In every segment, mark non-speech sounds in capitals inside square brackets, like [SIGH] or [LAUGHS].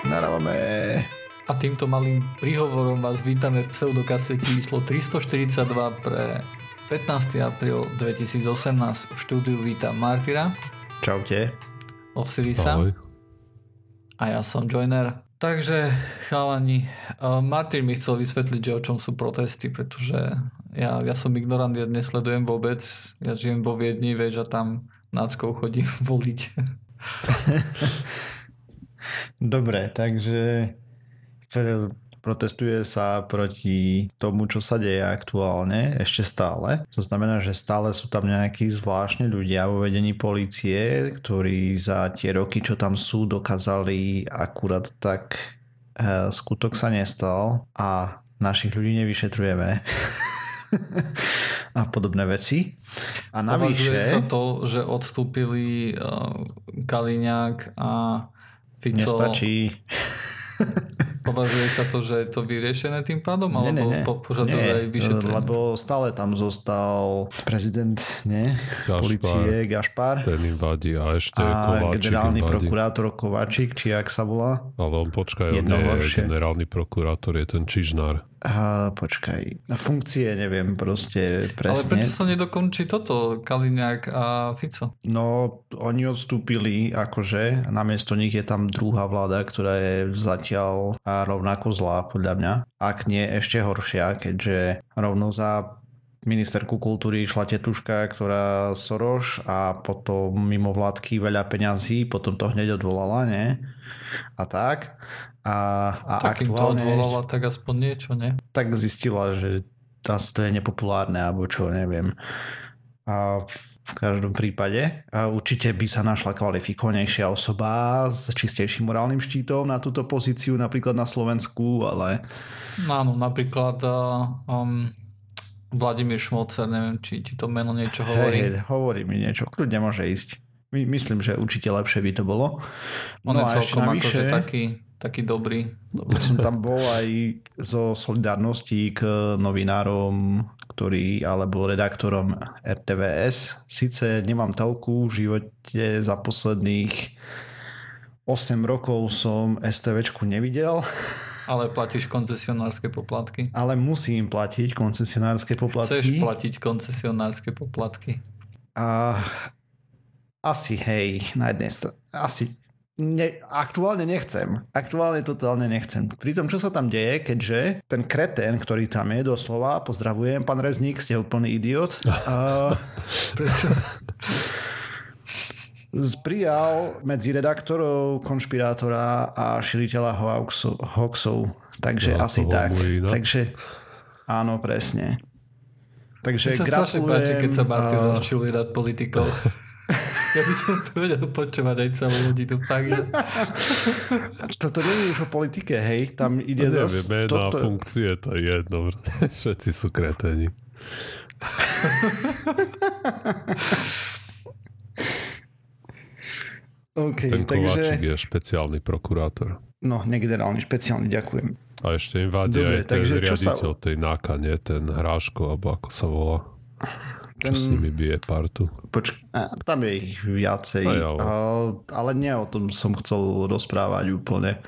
Naravame. A týmto malým príhovorom vás vítame v pseudokasete číslo 342 pre 15. apríl 2018. V štúdiu vítam Martyra. Čaute. Osirisa. Ahoj. A ja som Joiner. Takže, chalani, uh, Martin mi chcel vysvetliť, že o čom sú protesty, pretože ja, ja som ignorant, ja nesledujem vôbec. Ja žijem vo Viedni, vieš, a tam náckou chodím [LAUGHS] voliť. [LAUGHS] Dobre, takže protestuje sa proti tomu, čo sa deje aktuálne, ešte stále. To znamená, že stále sú tam nejakí zvláštni ľudia vo vedení policie, ktorí za tie roky, čo tam sú, dokázali akurát tak e, skutok sa nestal a našich ľudí nevyšetrujeme. [LAUGHS] a podobné veci. A navyše... Považuje sa to, že odstúpili uh, Kaliňák a Fico... Nestačí. [LAUGHS] Považuje sa to, že je to vyriešené tým pádom? Nie, alebo nie, po, požaduje aj vyšetrenie? lebo stále tam zostal prezident nie? Gašpar, policie Gašpar. Ten im vadí a ešte a Kováčik generálny prokurátor Kováčik, či jak sa volá. Ale on počkaj, on nie je generálny prokurátor, je ten Čižnár. A, počkaj, funkcie neviem proste presne. Ale prečo sa nedokončí toto, Kaliňák a Fico? No, oni odstúpili, akože, namiesto nich je tam druhá vláda, ktorá je zatiaľ rovnako zlá, podľa mňa. Ak nie ešte horšia, keďže rovno za ministerku kultúry išla tetuška, ktorá Soroš a potom mimo vládky veľa peňazí, potom to hneď odvolala, nie? A tak. A, a tak aktuálne... to odvolala tak aspoň niečo, ne? Tak zistila, že to je nepopulárne, alebo čo, neviem. A v každom prípade určite by sa našla kvalifikovanejšia osoba s čistejším morálnym štítom na túto pozíciu, napríklad na Slovensku, ale... No áno, napríklad um, Vladimír Šmocer, neviem, či ti to meno niečo hovorí. Hej, hovorí mi niečo, kľudne môže ísť. My, myslím, že určite lepšie by to bolo. On no je celkom navyše, akože taký, taký dobrý. dobrý. Som tam bol aj zo solidarnosti k novinárom, ktorí, alebo redaktorom RTVS. Sice nemám telku v živote za posledných 8 rokov som STVčku nevidel. Ale platíš koncesionárske poplatky. Ale musím platiť koncesionárske poplatky. Chceš platiť koncesionárske poplatky. A asi hej, na jednej strane. Asi ne, aktuálne nechcem. Aktuálne totálne nechcem. Pri tom, čo sa tam deje, keďže ten kretén, ktorý tam je doslova, pozdravujem, pán Rezník, ste úplný idiot. [LAUGHS] A, prečo? Sprijal medzi redaktorov, konšpirátora a širiteľa hoaxov. hoaxov. Takže no, asi tak. Môj, no. Takže áno, presne. Takže gratulujem. Páči, keď sa Martin uh, rozčiluje nad politikou. [LAUGHS] Ja by som to vedel počúvať aj celú hodinu. Fakt. Toto nie je už o politike, hej. Tam ide no, neviem, mena toto... funkcie, to je jedno. [LAUGHS] Všetci sú kreteni. [LAUGHS] okay, Ten takže... je špeciálny prokurátor. No, negenerálny, špeciálny, ďakujem. A ešte im vadí aj ten riaditeľ sa... tej náka, nie? Ten Hráško, alebo ako sa volá. Ten... S nimi bije partu? Poč- tam je ich viacej. A, ale nie o tom som chcel rozprávať úplne.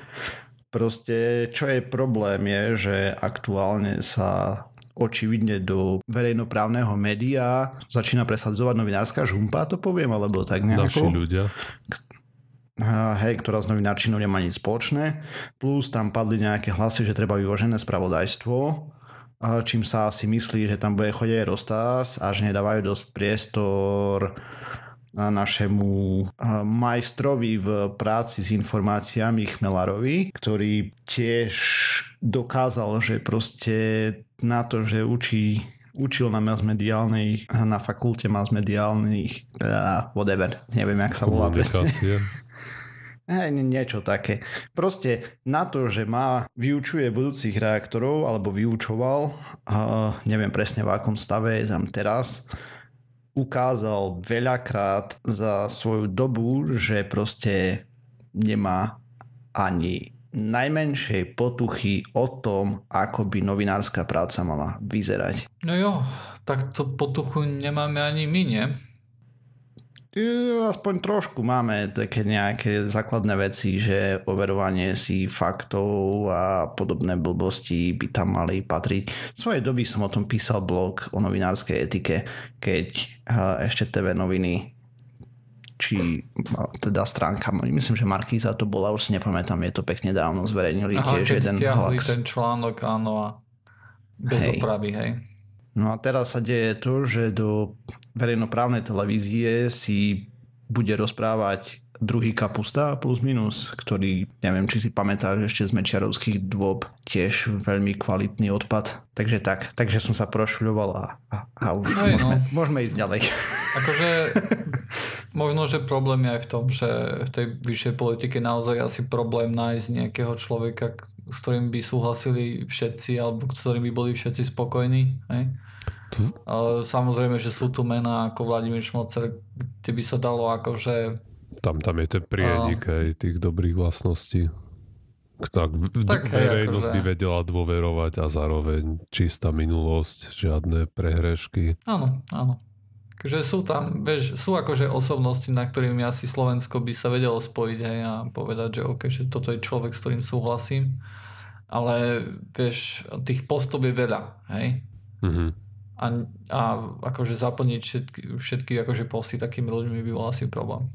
Proste, čo je problém je, že aktuálne sa očividne do verejnoprávneho média začína presadzovať novinárska žumpa, to poviem, alebo tak nejako. Naši ľudia. Hej, ktorá s novinárčinou nemá nič spoločné. Plus tam padli nejaké hlasy, že treba vyvožené spravodajstvo čím sa asi myslí, že tam bude chodiť aj Rostas a že nedávajú dosť priestor našemu majstrovi v práci s informáciami Chmelarovi, ktorý tiež dokázal, že proste na to, že učí učil na mediálnej, na fakulte mediálnych, uh, whatever, neviem, jak sa volá presne. Niečo také. Proste na to, že má, vyučuje budúcich reaktorov, alebo vyučoval, uh, neviem presne v akom stave je tam teraz, ukázal veľakrát za svoju dobu, že proste nemá ani najmenšej potuchy o tom, ako by novinárska práca mala vyzerať. No jo, tak to potuchu nemáme ani my, nie? Aspoň trošku máme také nejaké základné veci, že overovanie si faktov a podobné blbosti by tam mali patriť. V svojej doby som o tom písal blog o novinárskej etike, keď ešte TV noviny či teda stránka, myslím, že Markíza to bola, už si nepamätám, je to pekne dávno zverejnili Aha, tiež jeden hlas. ten článok, áno a bez hej. opravy, hej. No a teraz sa deje to, že do verejnoprávnej televízie si bude rozprávať druhý kapusta plus minus, ktorý, neviem, či si pamätáš ešte z Mečiarovských dôb, tiež veľmi kvalitný odpad. Takže tak, takže som sa prošľoval a, a, a už Aj, môžeme, no. môžeme ísť ďalej. Akože [LAUGHS] možno, že problém je aj v tom, že v tej vyššej politike naozaj asi problém nájsť nejakého človeka, s ktorým by súhlasili všetci alebo s ktorým by boli všetci spokojní. Hej? Ale samozrejme, že sú tu mená ako Vladimír Šmocer, kde by sa dalo akože... Tam, tam je ten prienik a... aj tých dobrých vlastností. Tak, tak verejnosť akože... by vedela dôverovať a zároveň čistá minulosť, žiadne prehrešky. Áno, áno. Takže sú tam, vieš, sú akože osobnosti, na ktorými asi Slovensko by sa vedelo spojiť hej, a povedať, že OK, že toto je človek, s ktorým súhlasím. Ale vieš, tých postov je veľa, hej. Mm-hmm a, a akože zaplniť všetky, všetky akože posty takými ľuďmi by bol asi problém.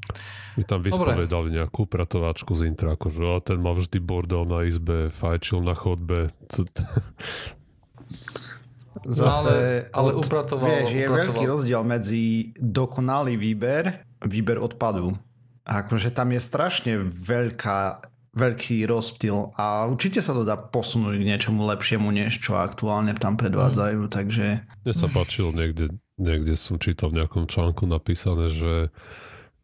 My tam vyspovedali Dobre. nejakú pratovačku z intra, akože a ten mal vždy bordel na izbe, fajčil na chodbe. [LAUGHS] Zase, no, ale, ale upratoval, vieš, je upratoval. veľký rozdiel medzi dokonalý výber, výber odpadu. Akože tam je strašne veľká veľký rozptyl a určite sa to dá posunúť k niečomu lepšiemu, než čo aktuálne tam predvádzajú, mm. takže... Mne sa páčilo niekde, niekde som čítal v nejakom článku napísané, že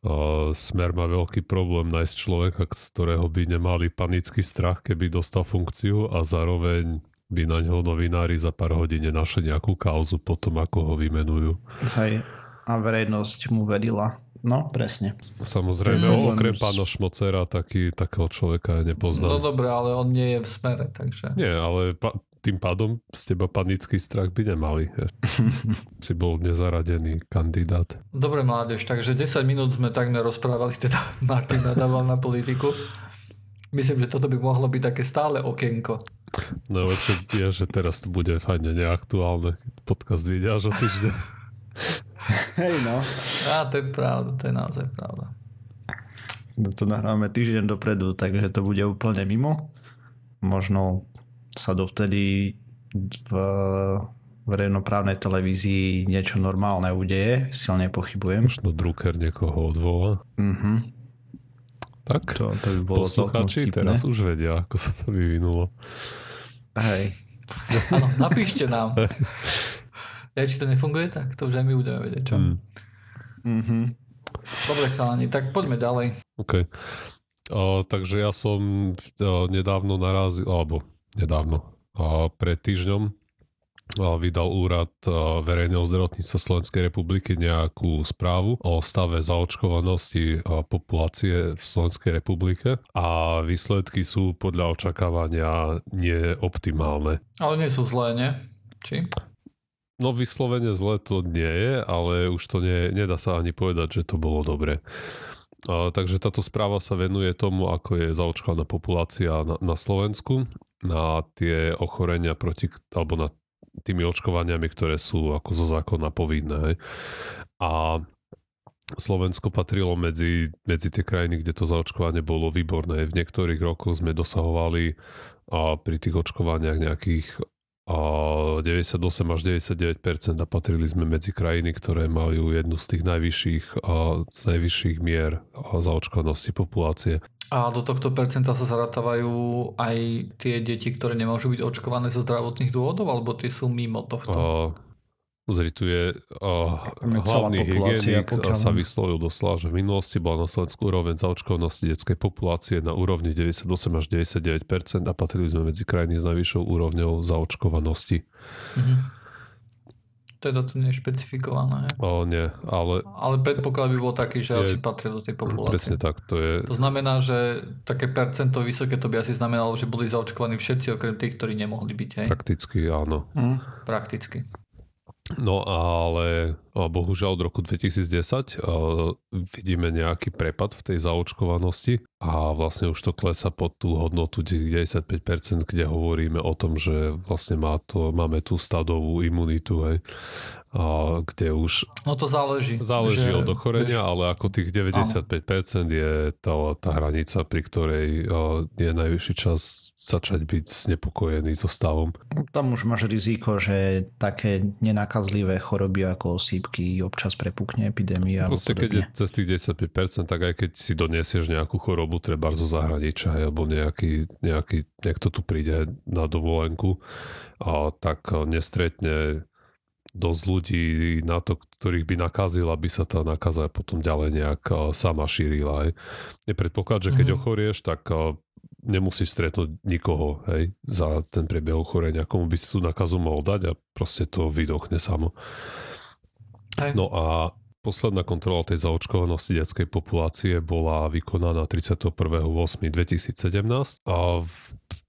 uh, Smer má veľký problém nájsť človeka, z ktorého by nemali panický strach, keby dostal funkciu a zároveň by na ňo novinári za pár hodín našli nejakú kauzu potom, ako ho vymenujú. Hej, a verejnosť mu verila. No, presne. Samozrejme, mm. okrem pána Šmocera taký, takého človeka nepoznám. No dobre, ale on nie je v smere, takže... Nie, ale pa, tým pádom z teba panický strach by nemali. [LAUGHS] si bol nezaradený kandidát. Dobre, mládež, takže 10 minút sme takmer rozprávali, teda Martin nadával na politiku. Myslím, že toto by mohlo byť také stále okienko. No, je, že teraz to bude fajne neaktuálne. Podcast vidia že týždeň. [LAUGHS] Hej no. A to je pravda, to je naozaj pravda. No to nahráme týždeň dopredu, takže to bude úplne mimo. Možno sa dovtedy v verejnoprávnej televízii niečo normálne udeje, silne pochybujem. Možno Drucker niekoho odvolá. Mhm. Tak, to, to by bolo posluchači teraz už vedia, ako sa to vyvinulo. Hej. Áno, napíšte nám. Ja, či to nefunguje tak, to už aj my budeme vedieť, čo? Mm. Mm-hmm. Dobre, chalani, tak poďme ďalej. OK. Uh, takže ja som uh, nedávno narazil, alebo nedávno, uh, pred týždňom vydal úrad uh, verejného zdravotníctva Slovenskej republiky nejakú správu o stave zaočkovanosti uh, populácie v Slovenskej republike a výsledky sú podľa očakávania neoptimálne. Ale nie sú zlé, nie? Či? No vyslovene zle to nie je, ale už to nie, nedá sa ani povedať, že to bolo dobre. A, takže táto správa sa venuje tomu, ako je zaočkovaná populácia na, na Slovensku, na tie ochorenia proti, alebo na tými očkovaniami, ktoré sú ako zo zákona povinné. A Slovensko patrilo medzi, medzi tie krajiny, kde to zaočkovanie bolo výborné. V niektorých rokoch sme dosahovali a pri tých očkovaniach nejakých a 98 až 99% a patrili sme medzi krajiny, ktoré majú jednu z tých najvyšších, a z najvyšších mier zaočkovanosti populácie. A do tohto percenta sa zaratávajú aj tie deti, ktoré nemôžu byť očkované zo zdravotných dôvodov, alebo tie sú mimo tohto? A Pozri, tu je uh, hlavný hygienik pokiaľ... sa vyslovil doslova, že v minulosti bola na Slovensku úroveň zaočkovanosti detskej populácie na úrovni 98 až 99 a patrili sme medzi krajiny s najvyššou úrovňou zaočkovanosti. Mm-hmm. Teda to nie je špecifikované. O, nie, ale... Ale predpoklad by bol taký, že je, asi patrí do tej populácie. Presne tak, to je... To znamená, že také percento vysoké to by asi znamenalo, že boli zaočkovaní všetci okrem tých, ktorí nemohli byť, hej? Prakticky áno. Mm. Prakticky. No ale bohužiaľ od roku 2010 vidíme nejaký prepad v tej zaočkovanosti a vlastne už to klesa pod tú hodnotu 95%, kde hovoríme o tom, že vlastne má to, máme tú stadovú imunitu. Hej kde už... No to záleží. Záleží že, od ochorenia, bež... ale ako tých 95% áno. je tá, tá hranica, pri ktorej je najvyšší čas začať byť znepokojený so stavom. Tam už máš riziko, že také nenakazlivé choroby ako osýpky občas prepukne epidémia. Proste keď je cez tých 95%, tak aj keď si donesieš nejakú chorobu, treba zo zahraničia, alebo nejaký, nejaký, niekto tu príde na dovolenku, a tak nestretne dosť ľudí na to, ktorých by nakazila, aby sa tá nakaza potom ďalej nejak sama šírila. Hej. Je predpoklad, že keď mm-hmm. ochorieš, tak nemusíš stretnúť nikoho hej, za ten priebeh ochorenia, komu by si tú nakazu mohol dať a proste to vydochne samo. Hej. No a posledná kontrola tej zaočkovanosti detskej populácie bola vykonaná 31.8.2017 a v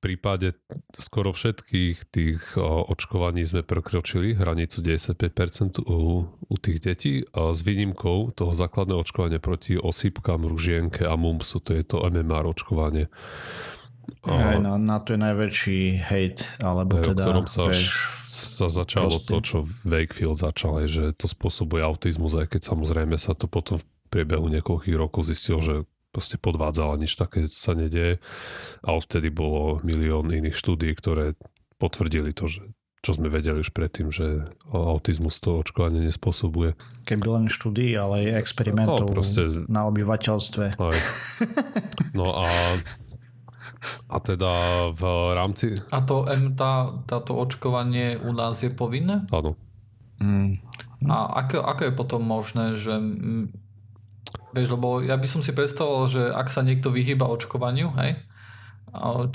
prípade skoro všetkých tých očkovaní sme prekročili hranicu 95% u, u tých detí a s výnimkou toho základného očkovania proti osýpkam, ružienke a mumsu, to je to MMR očkovanie. Aj, na, na to je najväčší hate, alebo teda... O ktorom sa, vieš, sa začalo proste. to, čo Wakefield začal, že to spôsobuje autizmus, aj keď samozrejme sa to potom v priebehu niekoľkých rokov zistilo, že proste podvádzala, nič také sa nedieje. A vtedy bolo milión iných štúdí, ktoré potvrdili to, že čo sme vedeli už predtým, že autizmus to očkovanie nespôsobuje. Keby len štúdí, ale aj experimentov no, proste, na obyvateľstve. Aj. No a a teda v rámci... A to, tá, táto očkovanie u nás je povinné? Áno. Mm. A ako, ako je potom možné, že Vieš, lebo ja by som si predstavoval, že ak sa niekto vyhýba očkovaniu, hej,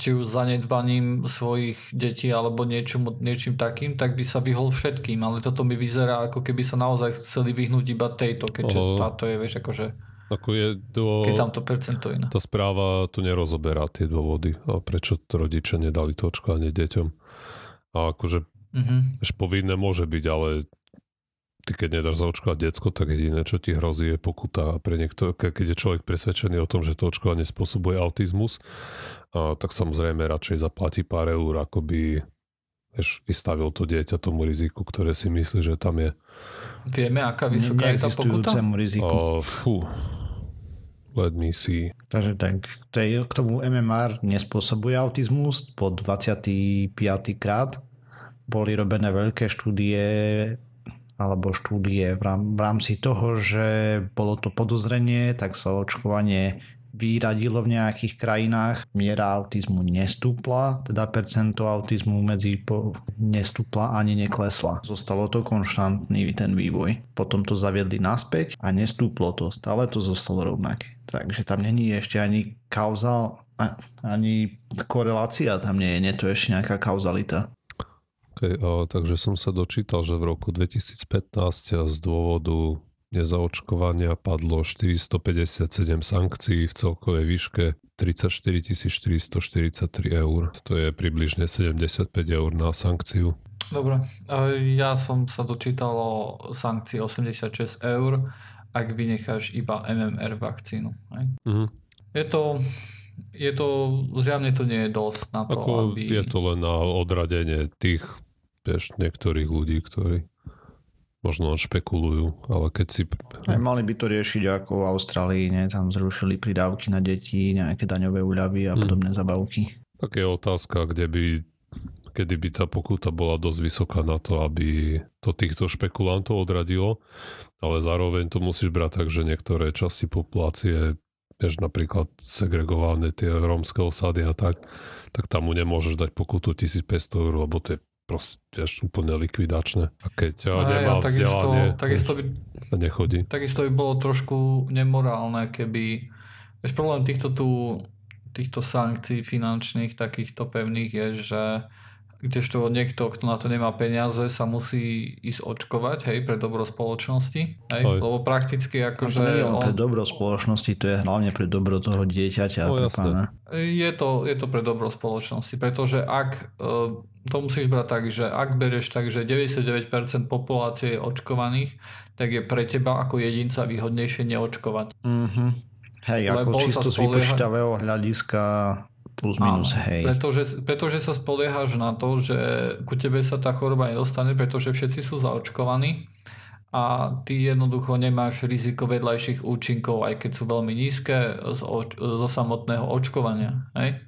či už zanedbaním svojich detí alebo niečom, niečím takým, tak by sa vyhol všetkým. Ale toto mi vyzerá, ako keby sa naozaj chceli vyhnúť iba tejto, keďže táto je, vieš, akože... Ako je do... Keď tam to percento iné. Tá správa tu nerozoberá tie dôvody, a prečo to rodičia nedali to očkovanie deťom. A akože mm-hmm. povinné môže byť, ale ty keď nedáš zaočkovať decko, tak jediné, čo ti hrozí, je pokuta. A pre niekto, keď je človek presvedčený o tom, že to očkovanie spôsobuje autizmus, a, tak samozrejme radšej zaplatí pár eur, ako by vieš, vystavil to dieťa tomu riziku, ktoré si myslí, že tam je. Vieme, aká vysoká je tá pokuta? riziku. A, fú, let me see. Takže tak, k tomu MMR nespôsobuje autizmus po 25. krát. Boli robené veľké štúdie alebo štúdie v rámci toho, že bolo to podozrenie, tak sa očkovanie vyradilo v nejakých krajinách. Miera autizmu nestúpla, teda percento autizmu medzi po, nestúpla ani neklesla. Zostalo to konštantný ten vývoj. Potom to zaviedli naspäť a nestúplo to. Stále to zostalo rovnaké. Takže tam není ešte ani kauza, ani korelácia tam nie je, nie to ešte nejaká kauzalita. Okay, a, takže som sa dočítal, že v roku 2015 z dôvodu nezaočkovania padlo 457 sankcií v celkovej výške 34 443 eur. To je približne 75 eur na sankciu. Dobre, ja som sa dočítal o sankcii 86 eur, ak vynecháš iba MMR vakcínu. Mm-hmm. Je to je to, zjavne to nie je dosť na to, Ako aby... Je to len na odradenie tých vieš, niektorých ľudí, ktorí možno špekulujú, ale keď si... Aj mali by to riešiť ako v Austrálii, ne? tam zrušili pridávky na deti, nejaké daňové úľavy a hmm. podobné zabavky. Tak je otázka, kde by kedy by tá pokuta bola dosť vysoká na to, aby to týchto špekulantov odradilo, ale zároveň to musíš brať tak, že niektoré časti populácie, vieš, napríklad segregované tie rómske osady a tak, tak tam mu nemôžeš dať pokutu 1500 eur, lebo to je proste až úplne likvidačné. A keď a nemá ja, takisto, takisto by, nechodí. Takisto by bolo trošku nemorálne, keby... Vieš, problém týchto tu týchto sankcií finančných takýchto pevných je, že kdežto niekto, kto na to nemá peniaze, sa musí ísť očkovať, hej, pre dobro spoločnosti, hej, Aj. lebo prakticky akože... to nie je on- pre dobro spoločnosti, to je hlavne pre dobro toho dieťaťa. No, pre jasné. pána. Je to, je to pre dobro spoločnosti, pretože ak, e, to musíš brať tak, že ak bereš tak, že 99% populácie je očkovaných, tak je pre teba ako jedinca výhodnejšie neočkovať. Mhm. Hej, ako Lebo čisto z vypočítavého hľadiska plus minus, Áno, hej. Pretože, pretože sa spoliehaš na to, že ku tebe sa tá choroba nedostane, pretože všetci sú zaočkovaní a ty jednoducho nemáš riziko vedľajších účinkov, aj keď sú veľmi nízke z oč- zo samotného očkovania. Hej?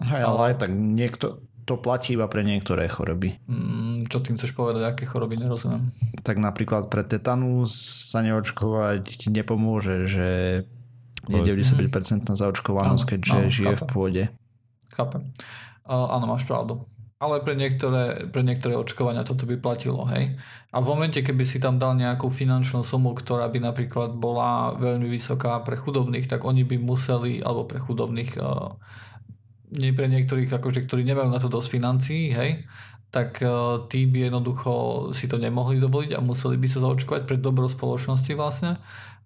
Hej, ale aj tak niekto, to platí iba pre niektoré choroby. Mm, Čo tým chceš povedať, aké choroby, nerozumiem. Tak napríklad pre tetanus sa neočkovať ti nepomôže, že je Ale- 95% zaočkovanosť, keďže áno, žije v chápem. pôde. Chápem. Uh, áno, máš pravdu. Ale pre niektoré, pre niektoré očkovania toto by platilo, hej. A v momente, keby si tam dal nejakú finančnú sumu, ktorá by napríklad bola veľmi vysoká pre chudobných, tak oni by museli, alebo pre chudobných, uh, nie pre niektorých, akože, ktorí nemajú na to dosť financií, hej, tak uh, tí by jednoducho si to nemohli dovoliť a museli by sa zaočkovať pre dobro spoločnosti vlastne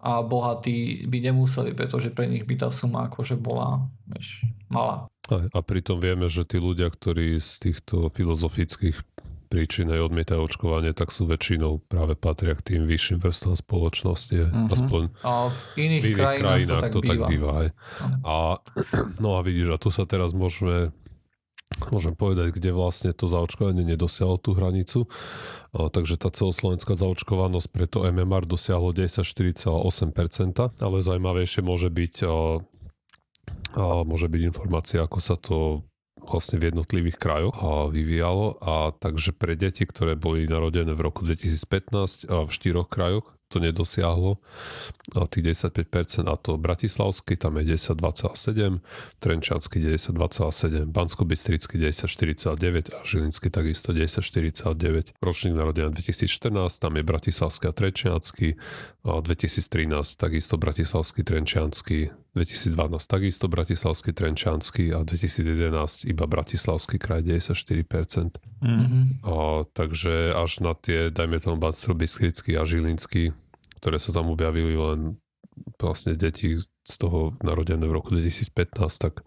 a bohatí by nemuseli, pretože pre nich by tá suma akože bola vieš, malá. A, a pritom vieme, že tí ľudia, ktorí z týchto filozofických príčin aj odmietajú očkovanie, tak sú väčšinou práve patria k tým vyšším vrstvám spoločnosti. Mhm. Aspoň A v iných, v iných krajinách, krajinách to tak to tak býva. býva. Aj. A, no a vidíš, a tu sa teraz môžeme môžem povedať, kde vlastne to zaočkovanie nedosiahlo tú hranicu. Takže tá celoslovenská zaočkovanosť pre to MMR dosiahlo 10,4,8%, ale zaujímavejšie môže byť, môže byť informácia, ako sa to vlastne v jednotlivých krajoch a vyvíjalo. A takže pre deti, ktoré boli narodené v roku 2015 a v štyroch krajoch, to nedosiahlo tých 15% a to Bratislavský, tam je 10,27, Trenčanský 10,27, Bansko-Bystrický 10,49 a Žilinský takisto 10,49. Ročník narodenia 2014, tam je Bratislavský a Trenčiansky, a 2013 takisto Bratislavský, Trenčiansky, 2012 takisto Bratislavský, Trenčansky a 2011 iba Bratislavský kraj 94%. Mhm. A, takže až na tie, dajme tomu Bansko-Bystrický a Žilinský, ktoré sa tam objavili len vlastne deti z toho narodené v roku 2015, tak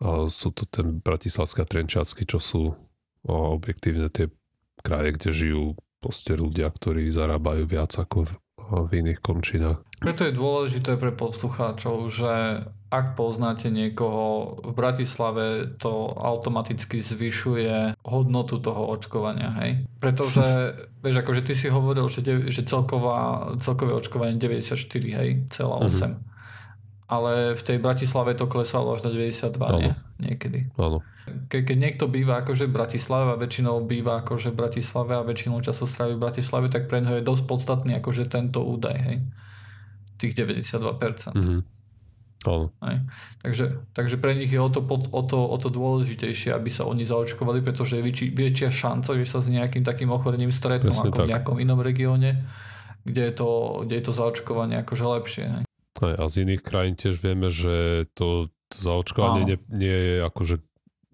a, sú to ten Bratislavský a Trenčanský, čo sú a, objektívne tie kraje, kde žijú proste ľudia, ktorí zarábajú viac ako v, v iných končinách. Preto je dôležité pre poslucháčov, že ak poznáte niekoho v Bratislave, to automaticky zvyšuje hodnotu toho očkovania, hej? Pretože, [LAUGHS] vieš, akože ty si hovoril, že, de- že celková, celkové očkovanie 94, hej? Celá 8. Ale v tej Bratislave to klesalo až na 92, nie? Niekedy. Áno. Ke, keď niekto býva akože v Bratislave a väčšinou býva akože v Bratislave a väčšinou času strávi v Bratislave, tak pre ňoho je dosť podstatný akože tento údaj, hej. Tých 92%. Mhm. Áno. Hej. Takže, takže pre nich je o to, pod, o, to, o to dôležitejšie, aby sa oni zaočkovali, pretože je väčší, väčšia šanca, že sa s nejakým takým ochorením stretnú Presne ako v tak. nejakom inom regióne, kde je to, kde je to zaočkovanie akože lepšie. Hej. Aj, a z iných krajín tiež vieme, že to, to zaočkovanie nie, nie je akože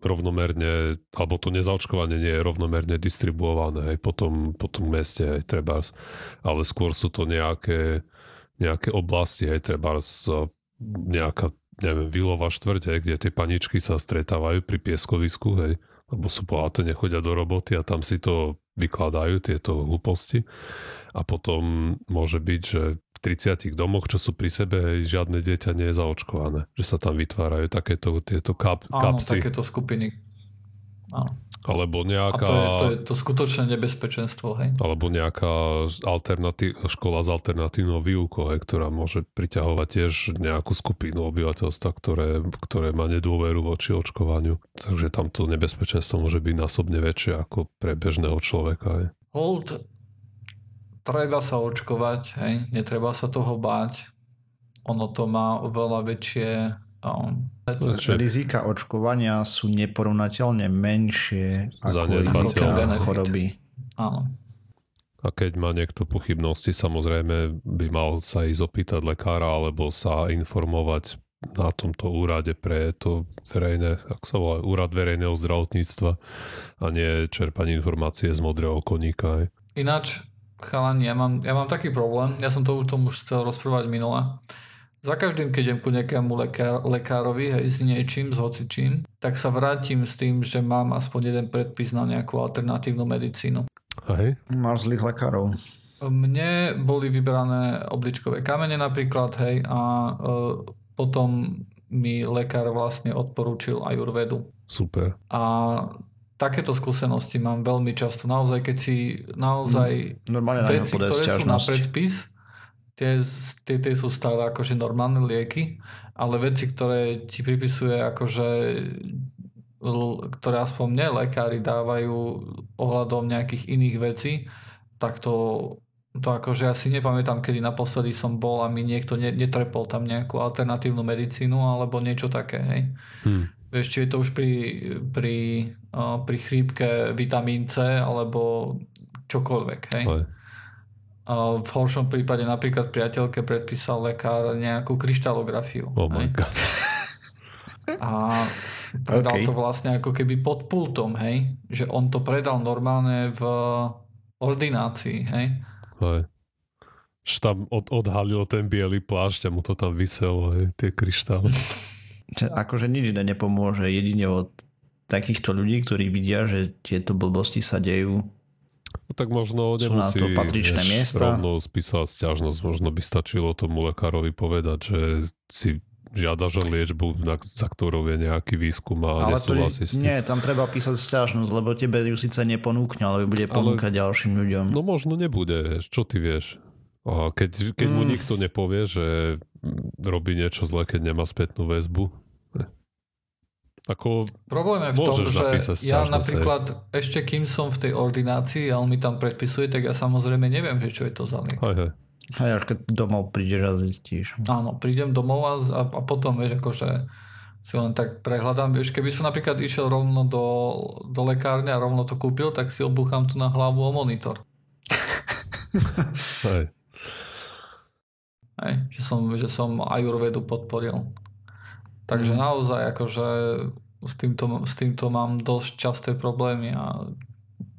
rovnomerne, alebo to nezaočkovanie nie je rovnomerne distribuované aj po tom, po tom meste, aj trebárs. Ale skôr sú to nejaké, nejaké oblasti, aj trebárs a nejaká, neviem, Vilová štvrť, hej, kde tie paničky sa stretávajú pri pieskovisku, hej, lebo sú bohaté, nechodia do roboty a tam si to vykladajú, tieto hlúposti. A potom môže byť, že v 30 domoch, čo sú pri sebe, hej, žiadne dieťa nie je zaočkované. Že sa tam vytvárajú takéto tieto kap, Áno, kapsy, takéto skupiny. Áno. Alebo A nejaká... to je, to je to skutočné nebezpečenstvo, hej. alebo nejaká alternatív, škola s alternatívnou výukou, hej, ktorá môže priťahovať tiež nejakú skupinu obyvateľstva, ktoré, ktoré má nedôveru voči očkovaniu. Takže tam to nebezpečenstvo môže byť násobne väčšie ako pre bežného človeka. Hej. Hold, treba sa očkovať, hej, netreba sa toho báť. Ono to má oveľa väčšie Rizika očkovania sú neporovnateľne menšie ako rizika choroby. áno. A keď má niekto pochybnosti, samozrejme by mal sa ísť opýtať lekára alebo sa informovať na tomto úrade pre to verejné, ako sa volá, úrad verejného zdravotníctva a nie čerpanie informácie z modrého koníka. Aj. Ináč, chalani, ja mám, ja mám taký problém, ja som to už tomu už chcel rozprávať minule. Za každým, keď idem ku nejakému lekár, lekárovi, hej, s niečím, s hocičím, tak sa vrátim s tým, že mám aspoň jeden predpis na nejakú alternatívnu medicínu. Hej. Máš zlých lekárov. Mne boli vybrané obličkové kamene napríklad, hej, a e, potom mi lekár vlastne odporúčil ajurvedu. Super. A takéto skúsenosti mám veľmi často. Naozaj, keď si naozaj Normálne na neho veci, ktoré sú na predpis, tie, tie, tie sú stále akože normálne lieky, ale veci, ktoré ti pripisuje akože ktoré aspoň mne lekári dávajú ohľadom nejakých iných vecí, tak to, to akože ja si nepamätám, kedy naposledy som bol a mi niekto ne, netrepol tam nejakú alternatívnu medicínu alebo niečo také, hej. Hm. Vieš, či je to už pri, pri, pri chrípke vitamín C alebo čokoľvek, hej. Hej. V horšom prípade napríklad priateľke predpísal lekár nejakú kryštalografiu. Oh my god. A predal OK. to vlastne ako keby pod pultom, hej. Že on to predal normálne v ordinácii, hej. Hej. Že tam od, odhalil ten biely plášť a mu to tam vyselo, hej, tie kryštály. Že Akože nič iné nepomôže jedine od takýchto ľudí, ktorí vidia, že tieto blbosti sa dejú. No tak možno Sú na nemusí to patričné miesta. rovno spísať stiažnosť. Možno by stačilo tomu lekárovi povedať, že si žiadaš o liečbu, za ktorou je nejaký výskum a Ale nesúhlasí s tým. nie, tam treba písať stiažnosť, lebo tebe ju síce neponúkne, ale bude ponúkať ďalším ľuďom. No možno nebude, čo ty vieš. A keď, keď mu Mm. nikto nepovie, že robí niečo zle, keď nemá spätnú väzbu. Ako, Problém je v tom, že ja napríklad ešte kým som v tej ordinácii a on mi tam predpisuje, tak ja samozrejme neviem, že čo je to za liek. hej, hej. Hej, až keď domov prídeš a zistíš. Áno, prídem domov a, a, a potom, vieš, akože si len tak prehľadám, vieš, keby som napríklad išiel rovno do, do lekárne a rovno to kúpil, tak si obúcham tu na hlavu o monitor. [LAUGHS] hej. Hej, že som, že som ajurvedu podporil. Takže Mm. naozaj akože s týmto, s týmto mám dosť časté problémy a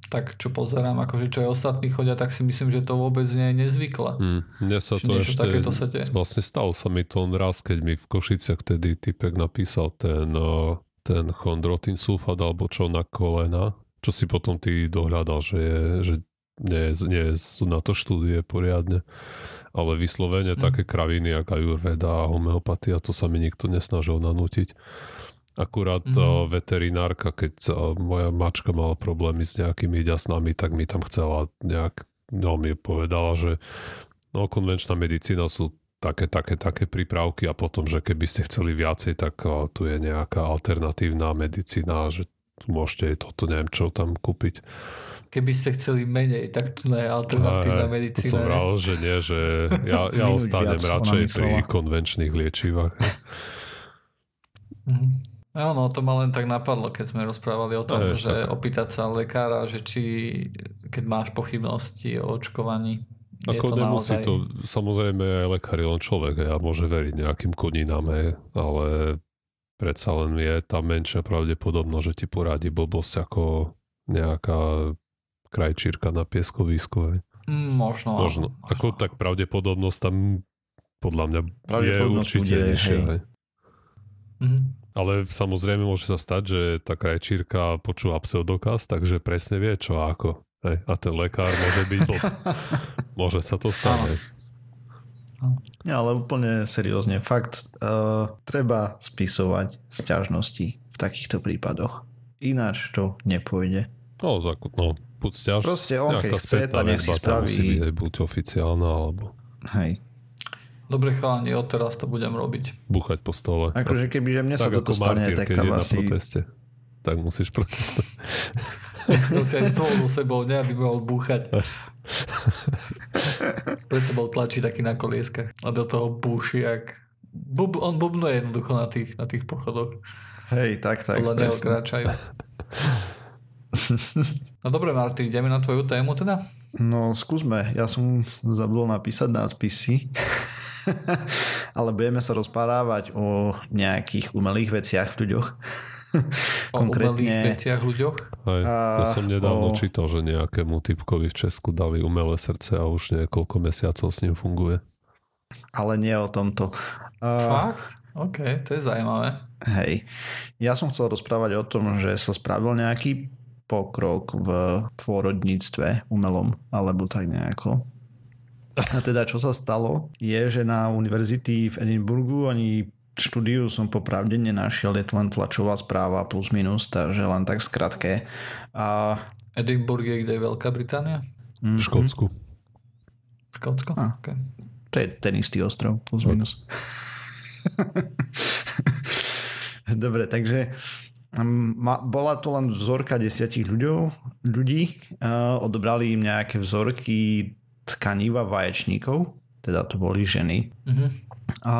tak čo pozerám, akože čo aj ostatní chodia, tak si myslím, že to vôbec nie je nezvyklé. Hm, mne sa Že to ešte... takéto sa deje. Vlastne stalo sa mi to raz, keď mi v Košiciach tedy typek napísal ten, eh, ten chondrotin sulfat alebo čo na kolena, čo si potom ty dohľadal, že, je, že nie, nie sú na to štúdie poriadne. Ale vyslovene Hm. také kraviny, ako ajurveda a homeopatia, to sa mi nikto nesnažil nanútiť. Akurát mm. veterinárka, keď eh, moja mačka mala problémy s nejakými ďasnami, tak mi tam chcela nejak, no mi povedala, že no konvenčná medicína sú také, také, také prípravky a potom, že keby ste chceli viacej, tak eh, tu je nejaká alternatívna medicína, že tu môžete toto, neviem čo tam kúpiť. Keby ste chceli menej, tak tu je alternatívna Aj, to medicína. som vral, že nie, že ja, [LAUGHS] ja ostanem radšej pri konvenčných liečivách. Mhm. Áno, to ma len tak napadlo, keď sme rozprávali o tom, Aj, že tak. opýtať sa lekára, že či keď máš pochybnosti o očkovaní, je Ako to nemusí naozaj... to, samozrejme aj lekár je len človek a môže veriť nejakým koninám, ale predsa len je tam menšia pravdepodobnosť, že ti poradí blbosť ako nejaká krajčírka na pieskovisku. Hej. Mm, Možno. Možno. áno, Ako možno. tak pravdepodobnosť tam podľa mňa je určite bude, nižšia. hej. Mhm. Ale samozrejme môže sa stať, že tá krajčírka počúva pseudokaz, takže presne vie čo a ako. Hej. A ten lekár môže byť blb. [LAUGHS] môže sa to stať. Nie, ale úplne seriózne. Fakt, uh, treba spisovať sťažnosti v takýchto prípadoch. Ináč to nepôjde. No, tak, no buď stiaž, Proste on, keď chce, tak nech si spraví- musí byť aj buď oficiálna, alebo Hej. Dobre chalani, odteraz to budem robiť. buchať po stole. Akože keby, že mne sa tak toto ako stane, Martin, tak tam asi... proteste. Tak musíš protestovať. To si aj stôl so sebou, ne, aby mohol búchať. Pred sebou tlačí taký na kolieskach a do toho búši, jak... Bub, on bubnuje jednoducho na tých, na tých pochodoch. Hej, tak, tak. Podľa neho kráčajú. [LAUGHS] No dobre, Martin, ideme na tvoju tému teda? No, skúsme. Ja som zabudol napísať nadpisy. [LAUGHS] ale budeme sa rozprávať o nejakých umelých veciach v ľuďoch. O umelých veciach ľuďoch? Aj, ja som nedávno o... čítal, že nejakému typkovi v Česku dali umelé srdce a už niekoľko mesiacov s ním funguje. Ale nie o tomto. Fakt? OK, to je zaujímavé. Hej. Ja som chcel rozprávať o tom, že sa spravil nejaký pokrok v pôrodníctve umelom, alebo tak nejako. A teda čo sa stalo, je, že na univerzity v Edinburgu oni štúdiu som popravde nenašiel, je to len tlačová správa plus minus, takže len tak skratke. A... Edinburgh je kde je Veľká Británia? Mm-hmm. V Škótsku. Škótsko? A, okay. To je ten istý ostrov, plus minus. [LAUGHS] Dobre, takže bola to len vzorka desiatich ľuďov, ľudí. Odobrali im nejaké vzorky tkaniva vaječníkov, teda to boli ženy. Uh-huh. A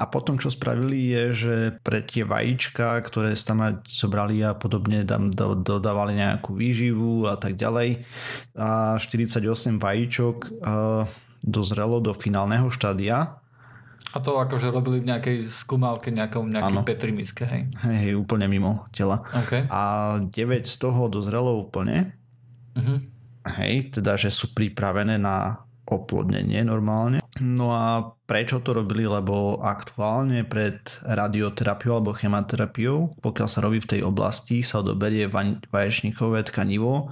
a potom, čo spravili, je, že pre tie vajíčka, ktoré tam zobrali a podobne, tam dodávali nejakú výživu a tak ďalej. A 48 vajíčok dozrelo do finálneho štádia. A to akože robili v nejakej skúmalke, nejakom, nejakej petrimiske, hej? Hej, hej, úplne mimo tela. Okay. A 9 z toho dozrelo úplne. Uh-huh. Hej, teda, že sú pripravené na oplodnenie normálne. No a prečo to robili? Lebo aktuálne pred radioterapiou alebo chematerapiou, pokiaľ sa robí v tej oblasti, sa odoberie vaječníkové tkanivo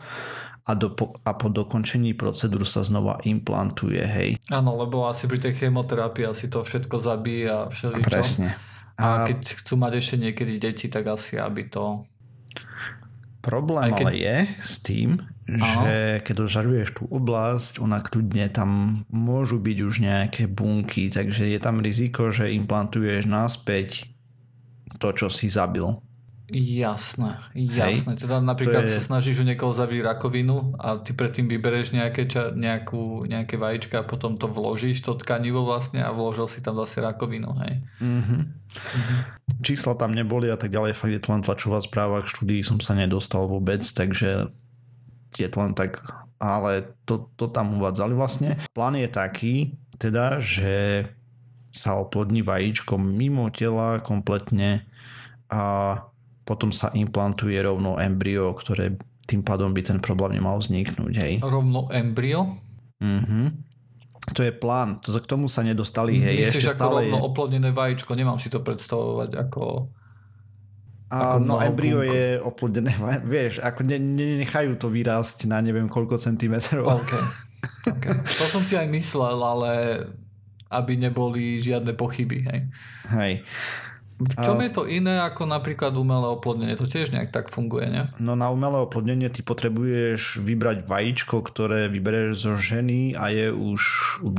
a, do, a po dokončení procedúr sa znova implantuje, hej. Áno, lebo asi pri tej chemoterapii asi to všetko zabíja všeličo. Presne. A, a keď chcú mať ešte niekedy deti, tak asi aby to... Problém keď... ale je s tým, že keď dožaruješ tú oblasť, ona kľudne tam môžu byť už nejaké bunky, takže je tam riziko, že implantuješ naspäť to, čo si zabil. Jasné, jasné. Hej. Teda napríklad je... sa snažíš u niekoho zabiť rakovinu a ty predtým vybereš nejaké, ča, nejakú, nejaké vajíčka a potom to vložíš, to tkanivo vlastne a vložil si tam zase rakovinu, hej. Mm-hmm. Mm-hmm. Čísla tam neboli a tak ďalej, fakt je to len tlačová správa, k štúdii som sa nedostal vôbec, takže je to len tak, ale to, to tam uvádzali vlastne. Plán je taký, teda, že sa oplodní vajíčko mimo tela kompletne a potom sa implantuje rovno embryo, ktoré tým pádom by ten problém nemal vzniknúť. Hej. Rovno embryo? Mhm. To je plán, to, k tomu sa nedostali. Hej, Myslíš ešte ako stále rovno je... oplodnené vajíčko, nemám si to predstavovať ako a, no embryo je oplodené, [LAUGHS] vieš, ako ne, nenechajú to vyrásť na neviem koľko centimetrov. Okay. okay. To som si aj myslel, ale aby neboli žiadne pochyby. Hej. Hej. V čom je to iné ako napríklad umelé oplodnenie? To tiež nejak tak funguje, nie? No na umelé oplodnenie ty potrebuješ vybrať vajíčko, ktoré vybereš zo ženy a je už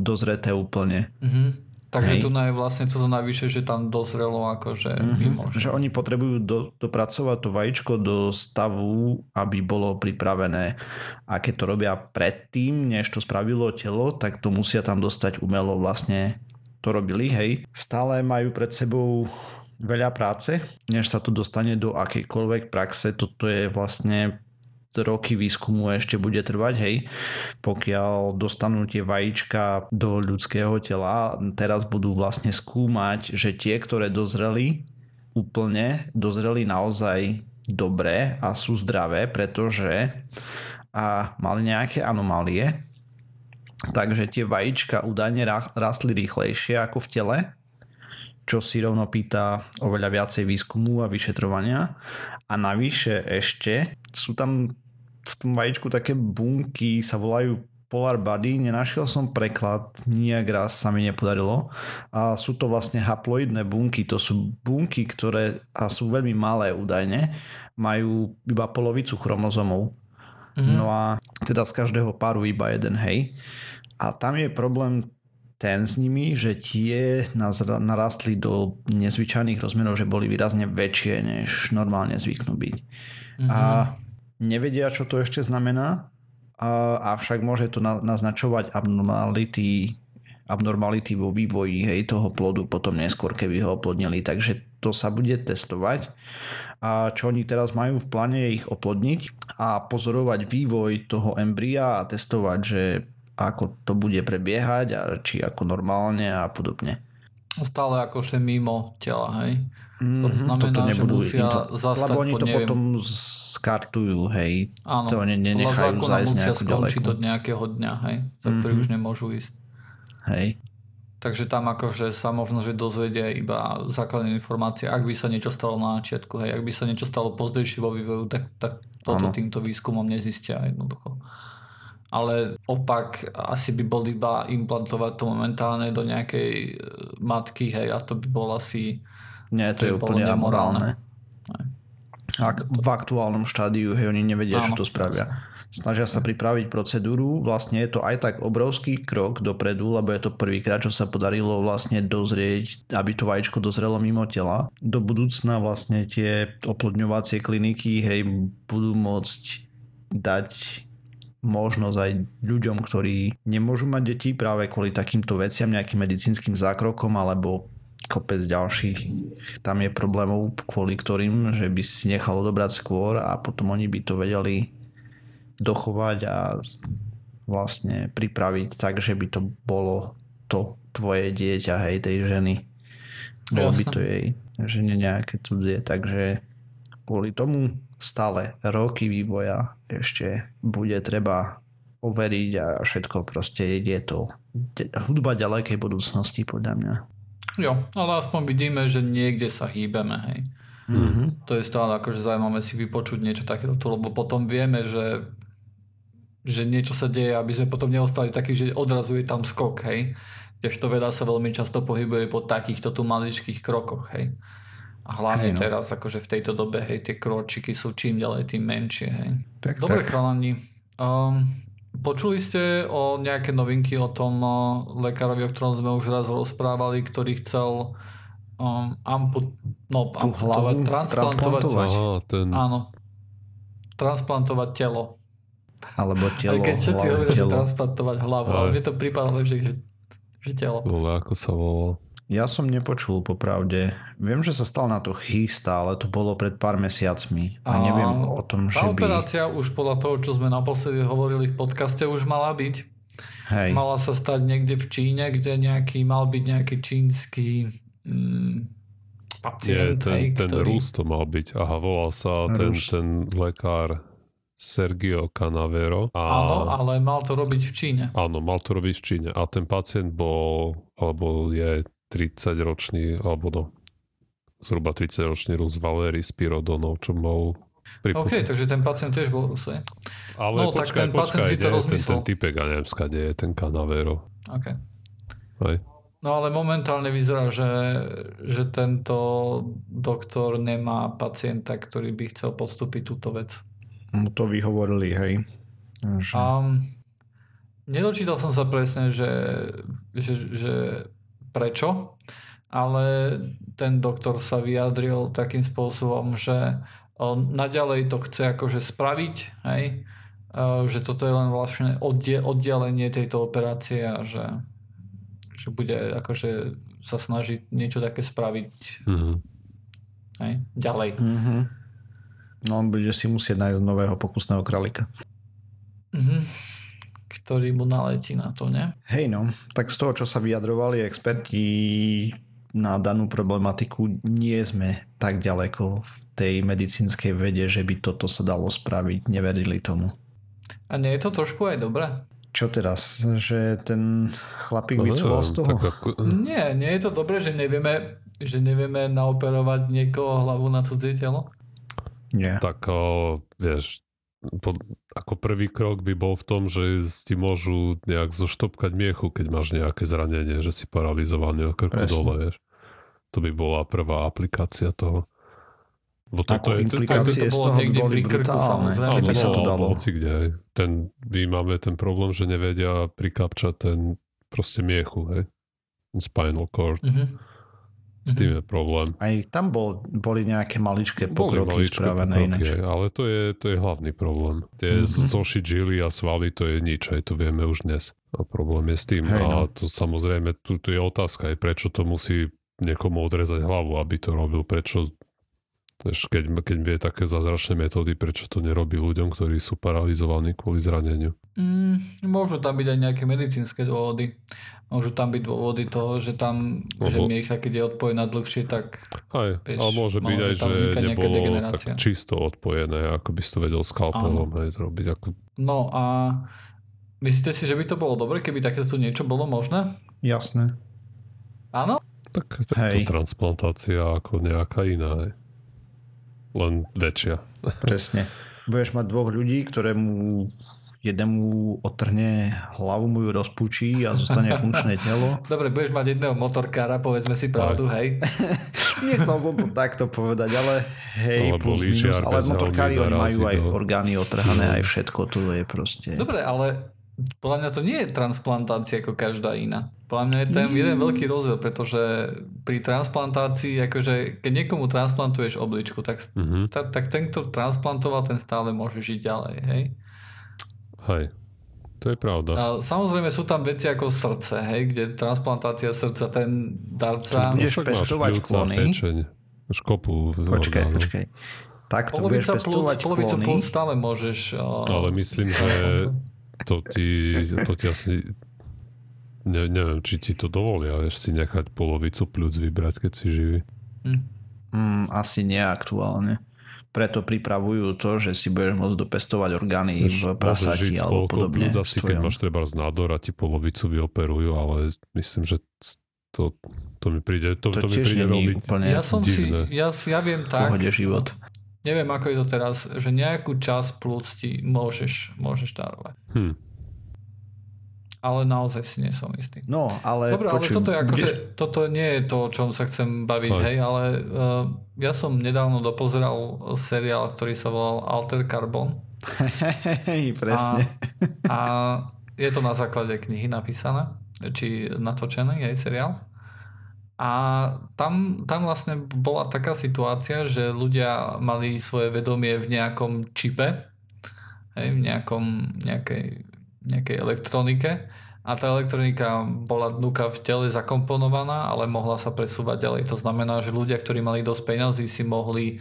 dozreté úplne. Mhm. Takže Hej. tu je vlastne to najvyššie, že tam dozrelo akože mm-hmm. mimo. Že oni potrebujú do, dopracovať to vajíčko do stavu, aby bolo pripravené. A keď to robia predtým, než to spravilo telo, tak to musia tam dostať umelo vlastne to robili, hej. Stále majú pred sebou veľa práce, než sa to dostane do akejkoľvek praxe. Toto je vlastne roky výskumu ešte bude trvať, hej, pokiaľ dostanú tie vajíčka do ľudského tela, teraz budú vlastne skúmať, že tie, ktoré dozreli úplne, dozreli naozaj dobre a sú zdravé, pretože a mali nejaké anomálie, takže tie vajíčka údajne rastli rýchlejšie ako v tele, čo si rovno pýta oveľa viacej výskumu a vyšetrovania. A navyše ešte sú tam v tom vajíčku také bunky, sa volajú Polar Body, nenašiel som preklad, nijak raz sa mi nepodarilo. A sú to vlastne haploidné bunky, to sú bunky, ktoré a sú veľmi malé údajne, majú iba polovicu chromozomov. Mm-hmm. No a teda z každého páru iba jeden, hej. A tam je problém ten s nimi, že tie narastli do nezvyčajných rozmerov, že boli výrazne väčšie, než normálne zvyknú byť. Mm-hmm. A nevedia, čo to ešte znamená, avšak môže to naznačovať abnormality, abnormality vo vývoji hej, toho plodu potom neskôr, keby ho oplodnili. Takže to sa bude testovať. A čo oni teraz majú v pláne je ich oplodniť a pozorovať vývoj toho embria a testovať, že ako to bude prebiehať a či ako normálne a podobne. Stále akože mimo tela, hej. Mm-hmm, To znamená, toto že nebudú musia zastať Lebo oni po to neviem- potom skartujú, hej. Áno, To ne- nenechajú zájsť musia nejakú skončiť ďaleko. od nejakého dňa, hej, za ktorý Mhm. už nemôžu ísť. Hej. Takže tam akože sa možno, že dozvedia iba základné informácie, ak by sa niečo stalo na začiatku, hej, ak by sa niečo stalo pozdejšie vo vývoju, tak, tak toto Áno. týmto výskumom nezistia jednoducho. Ale opak asi by bol iba implantovať to momentálne do nejakej e, matky, hej, a to by bol asi Nie, to, To je úplne amorálne. Ak v aktuálnom štádiu, hej, oni nevedia, Áno, čo to spravia. Snažia sa pripraviť procedúru, vlastne je to aj tak obrovský krok dopredu, lebo je to prvýkrát, čo sa podarilo vlastne dozrieť, aby to vajíčko dozrelo mimo tela. Do budúcna vlastne tie oplodňovacie kliniky hej, budú môcť dať možnosť aj ľuďom, ktorí nemôžu mať deti práve kvôli takýmto veciam, nejakým medicínskym zákrokom alebo kopec ďalších. Tam je problémov, kvôli ktorým, že by si nechal odobrať skôr a potom oni by to vedeli dochovať a vlastne pripraviť tak, že by to bolo to tvoje dieťa, hej, tej ženy. Bolo by to jej žene nejaké cudzie, takže kvôli tomu stále roky vývoja ešte bude treba overiť a všetko proste je to hudba ďalekej budúcnosti podľa mňa. Jo, ale aspoň vidíme, že niekde sa hýbeme, hej. Mm-hmm. To je stále akože zaujímavé si vypočuť niečo takéto, lebo potom vieme, že že niečo sa deje, aby sme potom neostali takí, že odrazu je tam skok, hej. Kdežto veda sa veľmi často pohybuje po takýchto tu maličkých krokoch, hej. A hlavne Hej, no. teraz, akože v tejto dobe, hej, tie kročiky sú čím ďalej tým menšie, hej. Tak, Dobre, tak. chalani. Um, počuli ste o nejaké novinky o tom uh, lekárovi, o ktorom sme už raz rozprávali, ktorý chcel um, amput, no, amputovať, hlavu transplantovať, transplantovať. Aha, ten... áno, transplantovať telo. Alebo [LAUGHS] telo, Aj keď všetci hovoria, že transplantovať hlavu, Aj. ale mne to pripadalo, že, že, že telo. Vole, ako sa volal. Ja som nepočul popravde. Viem, že sa stal na to chystá, ale to bolo pred pár mesiacmi. A, A neviem o tom, že Tá by... operácia už podľa toho, čo sme naposledy hovorili v podcaste, už mala byť. Hej, Mala sa stať niekde v Číne, kde nejaký, mal byť nejaký čínsky mm, Nie, pacient, ten, hej, ten ktorý... Rus to mal byť. Aha, volal sa ten, ten lekár Sergio Canavero. A... Áno, ale mal to robiť v Číne. Áno, mal to robiť v Číne. A ten pacient bol, alebo je 30-ročný, alebo no, zhruba 30-ročný Rus Valéry Spirodonov, čo mal OK, priputý. takže ten pacient tiež bol Rus, hej? Ale no, tak počkaj, ten pacient počkaj, si to nie, ten, rozmyslel. ten typek, a neviem, skade je ten Canavero. OK. Hej. No ale momentálne vyzerá, že, že tento doktor nemá pacienta, ktorý by chcel podstúpiť túto vec. mu to vyhovorili, hej. Že... A nedočítal som sa presne, že, že, že prečo, ale ten doktor sa vyjadril takým spôsobom, že on naďalej to chce akože spraviť, hej, E, že toto je len vlastne oddelenie tejto operácie a že, že bude akože sa snažiť niečo také spraviť Mhm. hej, ďalej. Mm-hmm. No on bude si musieť nájsť nového pokusného králika. Mhm. Ktorý mu naletí na to, ne? Hej no, tak z toho, čo sa vyjadrovali experti na danú problematiku, nie sme tak ďaleko v tej medicínskej vede, že by toto sa dalo spraviť. Neverili tomu. A nie je to trošku aj dobré? Čo teraz? Že ten chlapík No, vycúval z toho? Tak ako, Nie, nie je to dobré, že nevieme, že nevieme naoperovať niekoho hlavu na cudzie telo? Nie. tak o, vieš, po, ako prvý krok by bol v tom, že ti môžu nejak zoštopkať miechu, keď máš nejaké zranenie, že si paralizovaný od krku Presne. dole, vieš. To by bola prvá aplikácia toho. Bo Ako je, implikácie to z bolo niekde pri krku, samozrejme. Keby sa to dalo. hoci kde. Ten, my máme ten problém, že nevedia prikapčať ten proste miechu, hej. Ten spinal cord. Mhm. S tým je problém. Aj tam bol, boli nejaké maličké Boli pokroky maličké spravené pokroky, ináč. ale to je, to je hlavný problém. Tie Mhm. mm-hmm. zošiť žily a svaly, to je nič, aj to vieme už dnes. A problém je s tým. Hej, a no. to samozrejme, tu, tu je otázka aj prečo to musí niekomu odrezať hlavu, aby to robil, prečo keď, keď vie také zázračné metódy, prečo to nerobí ľuďom, ktorí sú paralizovaní kvôli zraneniu? Mm, môžu tam byť aj nejaké medicínske dôvody. Môžu tam byť dôvody toho, že tam, Lebo... že miecha, keď je odpojená dlhšie, tak... Aj, vieš, ale môže byť aj, že nebolo tak čisto odpojené, ako by si to vedel skalpelom aj zrobiť. Ako... No a myslíte si, že by to bolo dobre, keby takéto niečo bolo možné? Jasné. Áno? Tak to je transplantácia ako nejaká iná. Hej len väčšia. Presne. Budeš mať dvoch ľudí, ktorému jednému otrhne hlavu, mu ju rozpúči a zostane funkčné telo. [LAUGHS] Dobre, budeš mať jedného motorkára, povedzme si pravdu, Aj. hej. [LAUGHS] Nechcel som to takto povedať, ale hej, Alebo plus minus, ale motorkári oni majú aj orgány otrhané, aj všetko, to je proste... Dobre, ale podľa mňa to nie je transplantácia ako každá iná. Podľa mňa je tam mm. jeden veľký rozdiel, pretože pri transplantácii, akože keď niekomu transplantuješ obličku, tak, mm-hmm. tak, tak ten, kto transplantoval, ten stále môže žiť ďalej, hej? Hej, to je pravda. A samozrejme sú tam veci ako srdce, hej, kde transplantácia srdca, ten darca... Ty budeš pestovať klony. Pečeň, škopu. Počkaj, no. počkaj. Tak to budeš pestovať plúc, polovicu plúc stále môžeš... Ale myslím, že to ti, to ti asi ne, neviem, či ti to dovolia vieš, si nechať polovicu pľúc vybrať, keď si živý. Mm. Mm, asi neaktuálne. Preto pripravujú to, že si budeš môcť dopestovať orgány Víš, v prasati alebo podobne. Asi keď máš treba z nádor a ti polovicu vyoperujú, ale myslím, že to, to mi príde, to, to, to mi príde veľmi úplne ja som divné. si, ja, ja viem tak, život. Neviem, ako je to teraz, že nejakú časť plúc ti môžeš, môžeš darovať. Hm. Ale naozaj si nie som istý. No, ale... Dobre, počujem, ale toto, je ako, že, toto nie je to, o čom sa chcem baviť, Aj. hej, ale uh, ja som nedávno dopozeral seriál, ktorý sa volal Alter Carbon. Hej, [LAUGHS] presne. A, a je to na základe knihy napísané, či natočený, hej, seriál. A tam, tam vlastne bola taká situácia, že ľudia mali svoje vedomie v nejakom čipe, hej, v nejakom, nejakej, nejakej elektronike a tá elektronika bola dnuka v tele zakomponovaná, ale mohla sa presúvať ďalej. To znamená, že ľudia, ktorí mali dosť peňazí, si mohli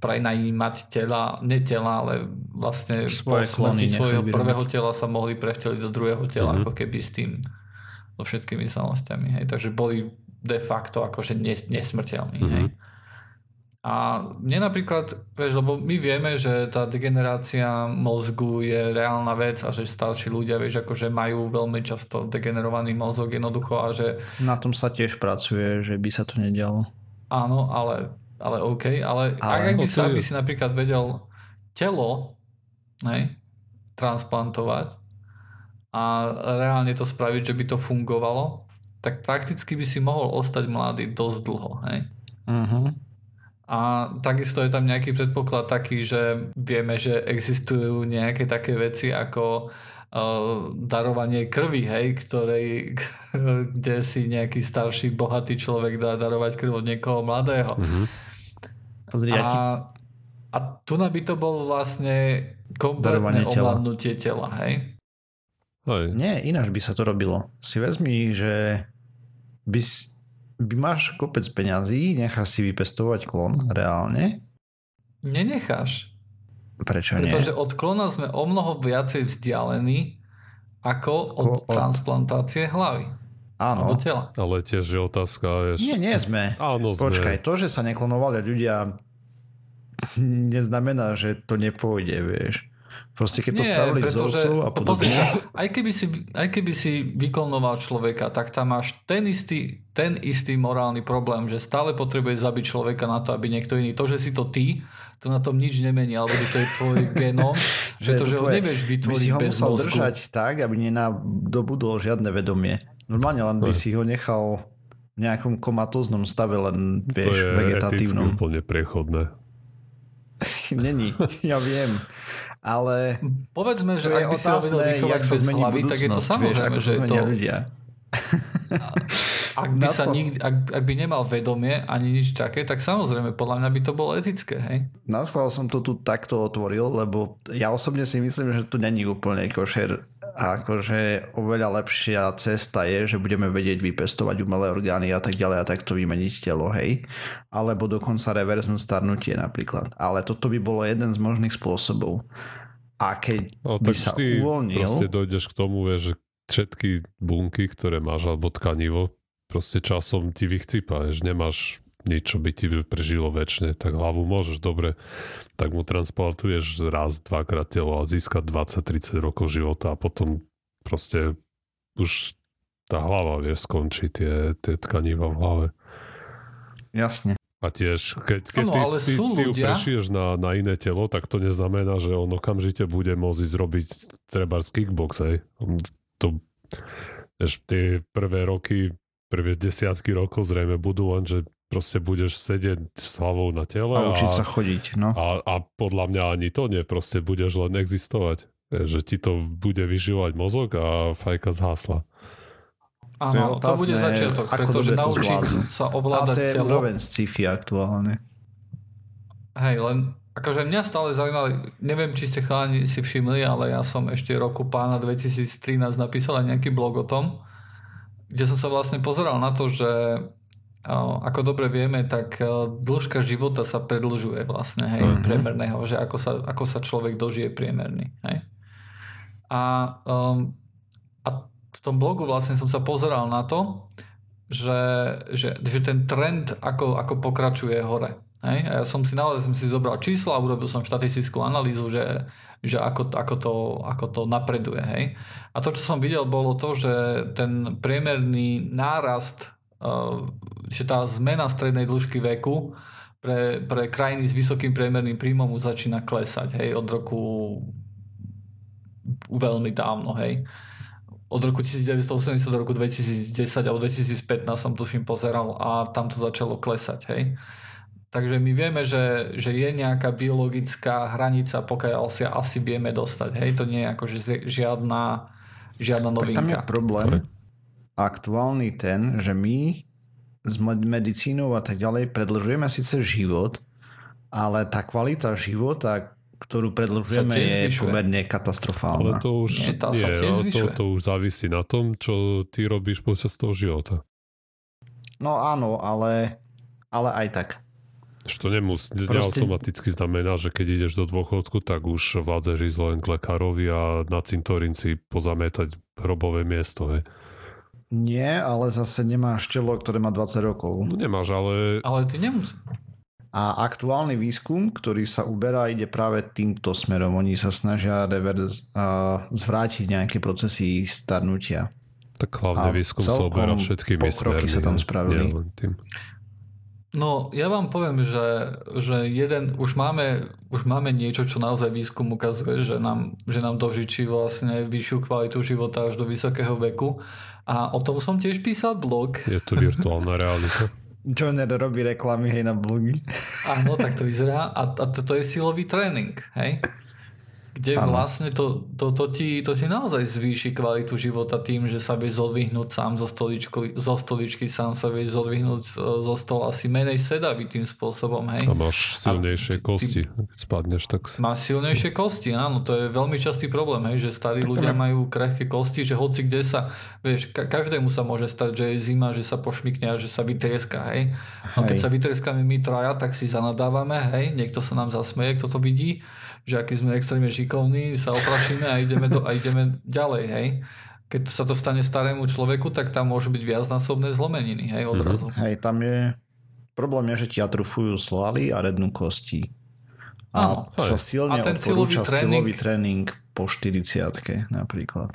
prenajímať tela, ne tela, ale vlastne po smrti svojho prvého tela sa mohli prevteliť do druhého tela, mm-hmm. ako keby s tým so všetkými znalosťami. Hej. Takže boli de facto akože nesmrteľní. Mm-hmm. Hej. A mne napríklad, vieš, lebo my vieme, že tá degenerácia mozgu je reálna vec a že starší ľudia, vieš, akože majú veľmi často degenerovaný mozog jednoducho a že... Na tom sa tiež pracuje, že by sa to nedialo. Áno, ale, ale OK, ale, ale ak by sa by si napríklad vedel telo hej, transplantovať, a reálne to spraviť, že by to fungovalo, tak prakticky by si mohol ostať mladý dosť dlho. Hej? Uh-huh. A takisto je tam nejaký predpoklad taký, že vieme, že existujú nejaké také veci ako uh, darovanie krvi, hej, ktorej, [LAUGHS] kde si nejaký starší, bohatý človek dá darovať krv od niekoho mladého. Uh-huh. a, a tu by to bol vlastne kompletné ovládnutie tela, hej? Hej. Nie, ináč by sa to robilo. Si vezmi, že by, by máš kopec peňazí, necháš si vypestovať klon reálne. Nenecháš. Prečo nie? Pretože od klona sme o mnoho viacej vzdialení ako od, od transplantácie hlavy. Áno. Alebo tela. Ale tiež je otázka, vieš... Nie, nie sme. Áno, sme. Počkaj, to, že sa neklonovali ľudia [LAUGHS] neznamená, že to nepôjde, vieš. Proste keď to Nie, spravili z ovcov a podobne. Sa, aj, keby si, aj keby si vyklonoval človeka, tak tam máš ten istý, ten istý morálny problém, že stále potrebuje zabiť človeka na to, aby niekto iný. To, že si to ty, to na tom nič nemení, alebo že to je tvoj [LAUGHS] genom, že to, že ho nevieš vytvoriť by si ho bez musel mozgu. držať tak, aby nenadobudol žiadne vedomie. Normálne len by si ho nechal v nejakom komatóznom stave, len vieš, to je vegetatívnom. úplne prechodné. [LAUGHS] Není, ja viem ale... Povedzme, že ak by si ho vedel vychovať bez hlavy, tak je to samozrejme, vieš, že to... ľudia. [LAUGHS] ak by, sa nikdy, ak, ak by nemal vedomie ani nič také, tak samozrejme podľa mňa by to bolo etické, hej? Naschvál som to tu takto otvoril, lebo ja osobne si myslím, že tu není úplne košer a akože oveľa lepšia cesta je, že budeme vedieť vypestovať umelé orgány a tak ďalej a takto vymeniť telo, hej. Alebo dokonca reverznúť starnutie napríklad. Ale toto by bolo jeden z možných spôsobov. A keď no, by sa uvoľnil... proste dojdeš k tomu, že všetky bunky, ktoré máš, alebo tkanivo, proste časom ti vychcípa, že nemáš nič, čo by ti prežilo väčšine, tak hlavu môžeš dobre, tak mu transplantuješ raz, dvakrát telo a získať 20-30 rokov života a potom proste už tá hlava vie skončiť tie, tie tkaniva v hlave. Jasne. A tiež, keď, keď ano, ty, ty, ty ju prešiješ na, na iné telo, tak to neznamená, že on okamžite bude môcť zrobiť treba z kickbox, hej. To, vieš, tie prvé roky prvé desiatky rokov zrejme budú len, že proste budeš sedieť s hlavou na tele. A učiť a, sa chodiť, no. A, a podľa mňa ani to nie, proste budeš len existovať. Že ti to bude vyživovať mozog a fajka zhasla. Áno, to, to bude začiatok, pretože naučiť sa ovládať telo. A to je telo. úroveň sci-fi aktuálne. Hej, len akože mňa stále zaujímalo, neviem, či ste chalani si všimli, ale ja som ešte roku pána 2013 napísal aj nejaký blog o tom, kde som sa vlastne pozeral na to, že ako dobre vieme, tak dĺžka života sa predlžuje vlastne, hej, uh-huh. priemerného, že ako sa, ako sa človek dožije priemerný, hej. A, um, a v tom blogu vlastne som sa pozeral na to, že, že, že ten trend ako, ako pokračuje hore. Hej? A ja som si naozaj som si zobral čísla a urobil som štatistickú analýzu, že, že ako, ako, to, ako to napreduje. Hej? A to, čo som videl, bolo to, že ten priemerný nárast, uh, že tá zmena strednej dĺžky veku pre, pre krajiny s vysokým priemerným príjmom už začína klesať hej? od roku veľmi dávno. Hej? od roku 1980 do roku 2010 alebo 2015 som tuším pozeral a tam to začalo klesať. Hej? Takže my vieme, že, že je nejaká biologická hranica, pokiaľ si asi vieme dostať. Hej, to nie je akože žiadna, žiadna novinka. Tak tam je problém aktuálny ten, že my s medicínou a tak ďalej predlžujeme síce život, ale tá kvalita života, ktorú predlžujeme, je zvyšuje. pomerne katastrofálna. Ale to už, nie, tá nie, to, to už závisí na tom, čo ty robíš počas toho života. No áno, ale, ale aj tak. Čo to nemus, Proste... neautomaticky znamená, že keď ideš do dôchodku, tak už vládzeš ísť len k lekárovi a na cintorín si pozametať hrobové miesto. Hej. Nie, ale zase nemáš telo, ktoré má 20 rokov. No nemáš, ale... Ale ty nemusíš. A aktuálny výskum, ktorý sa uberá, ide práve týmto smerom. Oni sa snažia reverz, uh, zvrátiť nejaké procesy starnutia. Tak hlavne výskum sa uberá všetkými smermi. sa tam spravili. tým. No, ja vám poviem, že, že jeden, už máme, už máme niečo, čo naozaj výskum ukazuje, že nám, že nám dožičí vlastne vyššiu kvalitu života až do vysokého veku. A o tom som tiež písal blog. Je to virtuálna realita. [LAUGHS] Joiner robí reklamy hej na blogy. Áno, tak to vyzerá. A, a to, to je silový tréning, hej? Kde ano. vlastne to, to, to, ti, to ti naozaj zvýši kvalitu života tým, že sa vieš zodvihnúť sám zo, stoličky, zo stoličky, sám sa vieš zodvihnúť e, zo stola asi menej sedavý tým spôsobom. Hej. A máš silnejšie a, kosti, keď spadneš. Tak... Máš silnejšie kosti, áno, to je veľmi častý problém, hej, že starí ľudia majú krehké kosti, že hoci kde sa, vieš, ka- každému sa môže stať, že je zima, že sa pošmikne a že sa vytrieska, hej. No keď sa vytrieskame my traja, tak si zanadávame, hej, niekto sa nám zasmeje, kto to vidí, že aký sme extrémne šikovní, sa oprašíme a ideme, do, a ideme ďalej, hej. Keď sa to stane starému človeku, tak tam môžu byť viacnásobné zlomeniny, hej, odrazu. Mm-hmm. Hej, tam je... Problém je, že ti atrufujú svaly a rednú kosti. A Áno, sa silne a ten odporúča tréning, silový tréning po 40 napríklad.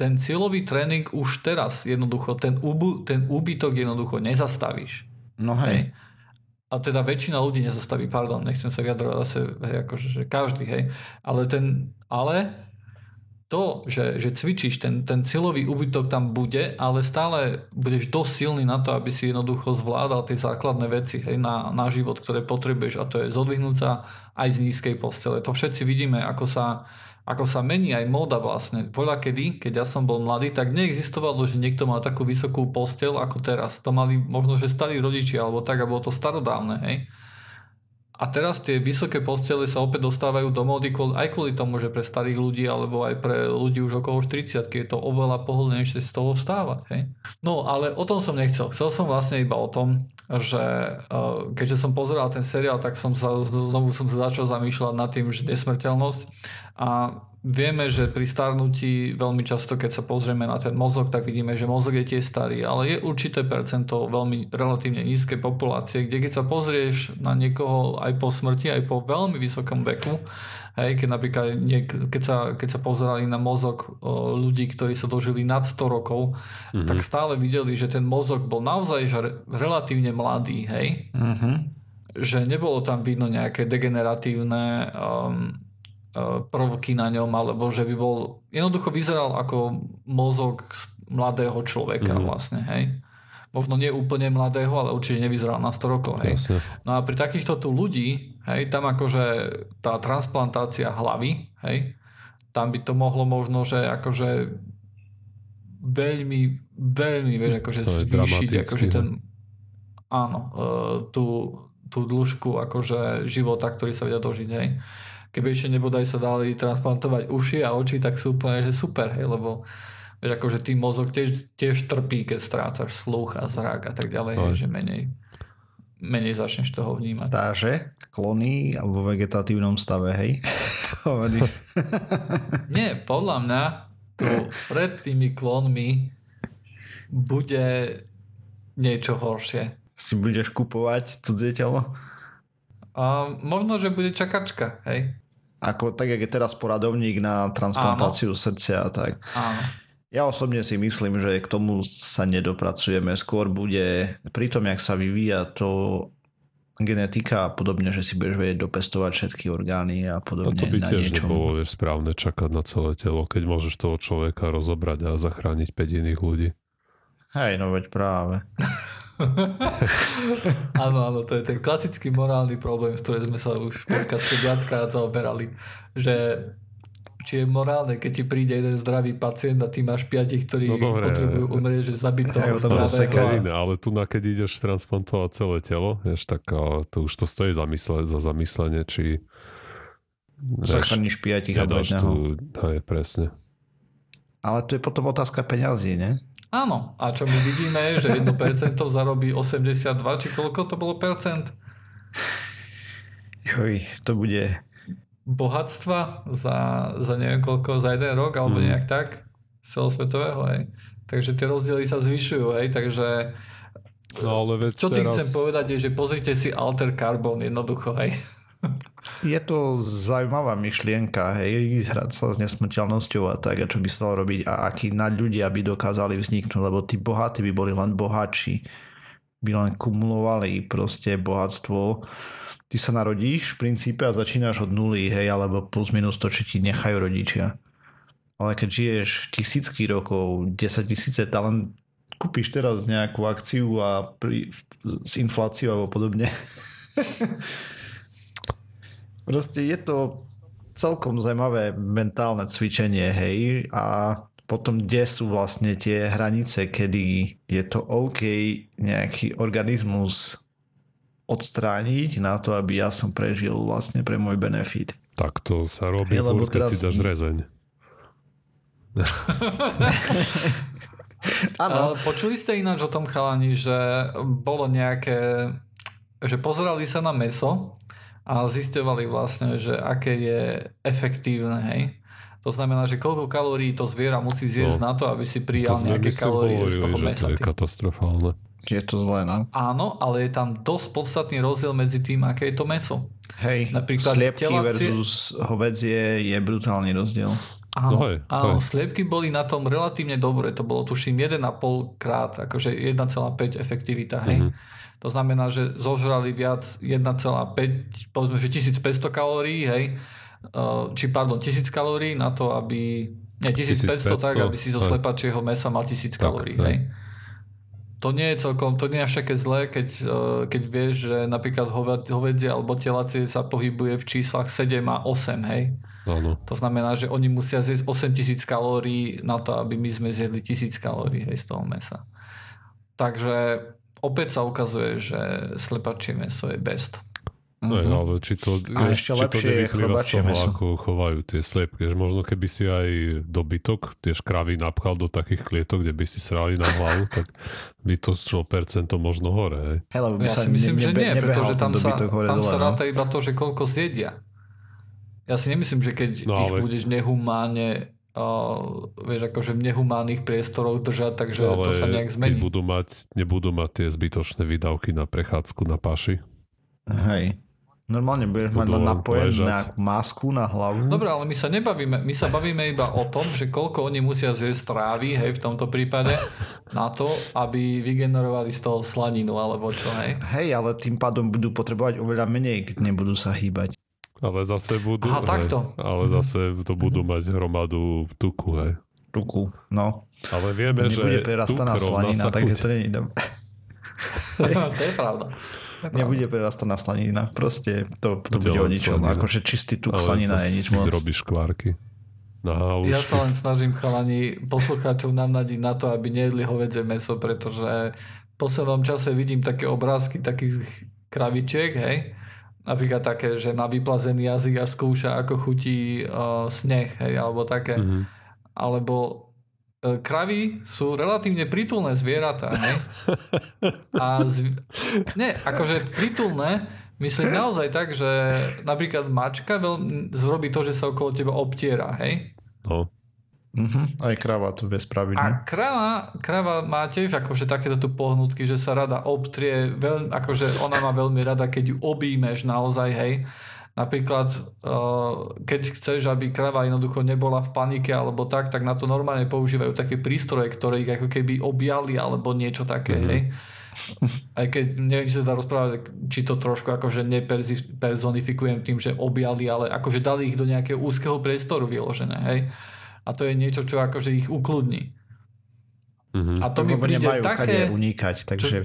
Ten silový tréning už teraz jednoducho, ten, úbu, ten úbytok jednoducho nezastavíš. No hej. hej a teda väčšina ľudí nezastaví, pardon, nechcem sa vyjadrovať zase, hej, akože, že každý, hej, ale ten, ale to, že, že cvičíš, ten, ten silový úbytok tam bude, ale stále budeš dosť silný na to, aby si jednoducho zvládal tie základné veci hej, na, na život, ktoré potrebuješ a to je zodvihnúť sa aj z nízkej postele. To všetci vidíme, ako sa, ako sa mení aj móda vlastne. Voľa kedy, keď ja som bol mladý, tak neexistovalo, že niekto mal takú vysokú postel ako teraz. To mali možno, že starí rodičia alebo tak, a bolo to starodávne, hej. A teraz tie vysoké postele sa opäť dostávajú do módy aj kvôli tomu, že pre starých ľudí alebo aj pre ľudí už okolo 40 je to oveľa pohodlnejšie z toho vstávať. Hej? No ale o tom som nechcel. Chcel som vlastne iba o tom, že uh, keďže som pozeral ten seriál, tak som sa znovu som sa začal zamýšľať nad tým, že nesmrteľnosť a Vieme, že pri starnutí veľmi často, keď sa pozrieme na ten mozog, tak vidíme, že mozog je tiež starý, ale je určité percento veľmi relatívne nízkej populácie, kde keď sa pozrieš na niekoho aj po smrti, aj po veľmi vysokom veku, hej, keď napríklad niek- keď, sa, keď sa pozerali na mozog o, ľudí, ktorí sa dožili nad 100 rokov, mm-hmm. tak stále videli, že ten mozog bol naozaj že relatívne mladý, hej. Mm-hmm. Že nebolo tam vidno nejaké degeneratívne um, prvky na ňom, alebo že by bol, jednoducho vyzeral ako mozog mladého človeka mm. vlastne, hej. Možno nie úplne mladého, ale určite nevyzeral na 100 rokov, hej. Jasne. No a pri takýchto tu ľudí, hej, tam akože tá transplantácia hlavy, hej, tam by to mohlo možno, že akože veľmi, veľmi, vieš, akože zvýšiť, akože ten, áno, uh, tú, tú dĺžku akože života, ktorý sa vedia dožiť, hej keby ešte nebodaj sa dali transplantovať uši a oči, tak sú úplne, že super, hej, lebo vieš, akože tým mozog tiež, tiež trpí, keď strácaš sluch a zrak a tak ďalej, hej, že menej menej začneš toho vnímať. Takže klony vo vegetatívnom stave, hej? [LAUGHS] Nie, podľa mňa tu pred tými klonmi bude niečo horšie. Si budeš kupovať cudzie telo? A možno, že bude čakačka, hej? Ako tak, jak je teraz poradovník na transplantáciu Áno. srdcia, tak. Áno. Ja osobne si myslím, že k tomu sa nedopracujeme. Skôr bude pri tom, jak sa vyvíja to genetika a podobne, že si budeš vedieť dopestovať všetky orgány a podobne. A to by tiež niečom. nebolo vieš, správne čakať na celé telo, keď môžeš toho človeka rozobrať a zachrániť 5 iných ľudí. Hej, no veď práve. [LAUGHS] áno, áno, to je ten klasický morálny problém, s ktorým sme sa už v podcaste viackrát zaoberali, že či je morálne, keď ti príde jeden zdravý pacient a ty máš piatich, ktorí no dobre, potrebujú umrieť, že zabiť toho zdravého. ale tu na keď ideš transplantovať celé telo, vieš, tak to už to stojí zamysle, za zamyslenie, či Zachrániš piatich a tu, hej, presne. Ale to je potom otázka peňazí, ne? Áno. A čo my vidíme, že 1% zarobí 82, či koľko to bolo percent? Joj, to bude... Bohatstva za, za neviem koľko, za jeden rok, alebo mm. nejak tak, celosvetového, hej. Takže tie rozdiely sa zvyšujú, hej, takže... No, ale čo tým teraz... chcem povedať je, že pozrite si Alter Carbon jednoducho, hej. Je to zaujímavá myšlienka, hej, hrať sa s nesmrteľnosťou a tak, a čo by sa dalo robiť a akí nad ľudia by dokázali vzniknúť, lebo tí bohatí by boli len bohatší, by len kumulovali proste bohatstvo. Ty sa narodíš v princípe a začínaš od nuly, hej, alebo plus minus to, čo ti nechajú rodičia. Ale keď žiješ tisícky rokov, 10 tisíce talent, kúpiš teraz nejakú akciu a pri, s infláciou alebo podobne [LAUGHS] Proste je to celkom zaujímavé mentálne cvičenie, hej, a potom kde sú vlastne tie hranice, kedy je to OK nejaký organizmus odstrániť na to, aby ja som prežil vlastne pre môj benefit. Tak to sa robí, hey, furt, keď teraz... si dáš rezeň. [LAUGHS] ano. Počuli ste ináč o tom chalani, že bolo nejaké, že pozerali sa na meso a zistovali vlastne, že aké je efektívne, hej. To znamená, že koľko kalórií to zviera musí zjesť no, na to, aby si prijal nejaké kalórie z toho mesa. To je katastrofálne. Je to zlé, no? Áno, ale je tam dosť podstatný rozdiel medzi tým, aké je to meso. Hej, Napríklad sliepky telácie... versus hovedzie je brutálny rozdiel. Áno, no hej, áno hej. sliepky boli na tom relatívne dobre. To bolo tuším 1,5 krát, akože 1,5 efektivita, hej. Mm-hmm. To znamená, že zožrali viac 1,5, povedzme, že 1500 kalórií, hej, či pardon, 1000 kalórií na to, aby Nie, 1500, 1500 tak, aby si zo Aj. slepačieho mesa mal 1000 kalórií, hej. To nie je celkom, to nie je až také zlé, keď, eh, keď vieš, že napríklad hove- hovedzie alebo telacie sa pohybuje v číslach 7 a 8, hej. Áno. To znamená, že oni musia zjesť 8000 kalórií na to, aby my sme zjedli 1000 kalórií hej, z toho mesa. Takže opäť sa ukazuje, že slepačie meso je best. No, mm-hmm. ale či to, A ešte či to lepšie je nevyplýva z toho, mäso. ako chovajú tie sliepky. Že možno keby si aj dobytok, tie škravy napchal do takých klietok, kde by si srali na hlavu, [LAUGHS] tak by to šlo percento možno hore. Hej. Hej, lebo Ja sa si myslím, že nebe- nie, nebehal pretože tam sa, hore tam dole, sa no. ráta iba to, že koľko zjedia. Ja si nemyslím, že keď No, ich ale- budeš nehumánne uh, vieš, akože v nehumánnych priestoroch držať, takže ale to sa nejak zmení. budú mať, nebudú mať tie zbytočné výdavky na prechádzku na paši. Hej. Normálne budeš mať napojenú nejakú masku na hlavu. Dobre, ale my sa nebavíme, my sa bavíme iba o tom, že koľko oni musia zjesť trávy, hej, v tomto prípade, na to, aby vygenerovali z toho slaninu, alebo čo, hej. Hej, ale tým pádom budú potrebovať oveľa menej, keď nebudú sa hýbať. Ale zase budú... Aha, hej, takto. Ale zase to budú mať hromadu tuku, hej. Ruku. No. Ale vieme, že Nebude tuk prerastaná slanina, takže to nie je [LAUGHS] to je pravda. To. Nebude prerastaná slanina. Proste to, to Bude bude o ničom. Akože čistý tuk Ale slanina je nič moc. zrobíš kvárky. Na halušky. Ja sa len snažím chalani poslucháčov navnadiť na to, aby nejedli hovedzie meso, pretože v poslednom čase vidím také obrázky takých kravičiek, hej, napríklad také, že na vyplazený jazyk až skúša, ako chutí uh, sneh, hej, alebo také. Mhm. Alebo e, kravy sú relatívne prítulné zvieratá, hej? A zv... Nie, akože prítulné, myslím naozaj tak, že napríklad mačka veľ... zrobí to, že sa okolo teba obtiera, hej? No. Mhm. Aj kráva to vie spraviť. A krava, krava má tiež akože takéto tu pohnutky, že sa rada obtrie, veľ, akože ona má veľmi rada, keď ju obímeš naozaj, hej. Napríklad, uh, keď chceš, aby krava jednoducho nebola v panike alebo tak, tak na to normálne používajú také prístroje, ktoré ich ako keby objali alebo niečo také, mm-hmm. hej. Aj keď neviem, či sa dá rozprávať, či to trošku akože nepersonifikujem tým, že objali, ale akože dali ich do nejakého úzkeho priestoru vyložené, hej. A to je niečo, čo akože ich ukludní. Mhm. A to mi Lebo príde nemajú také... kade unikať, takže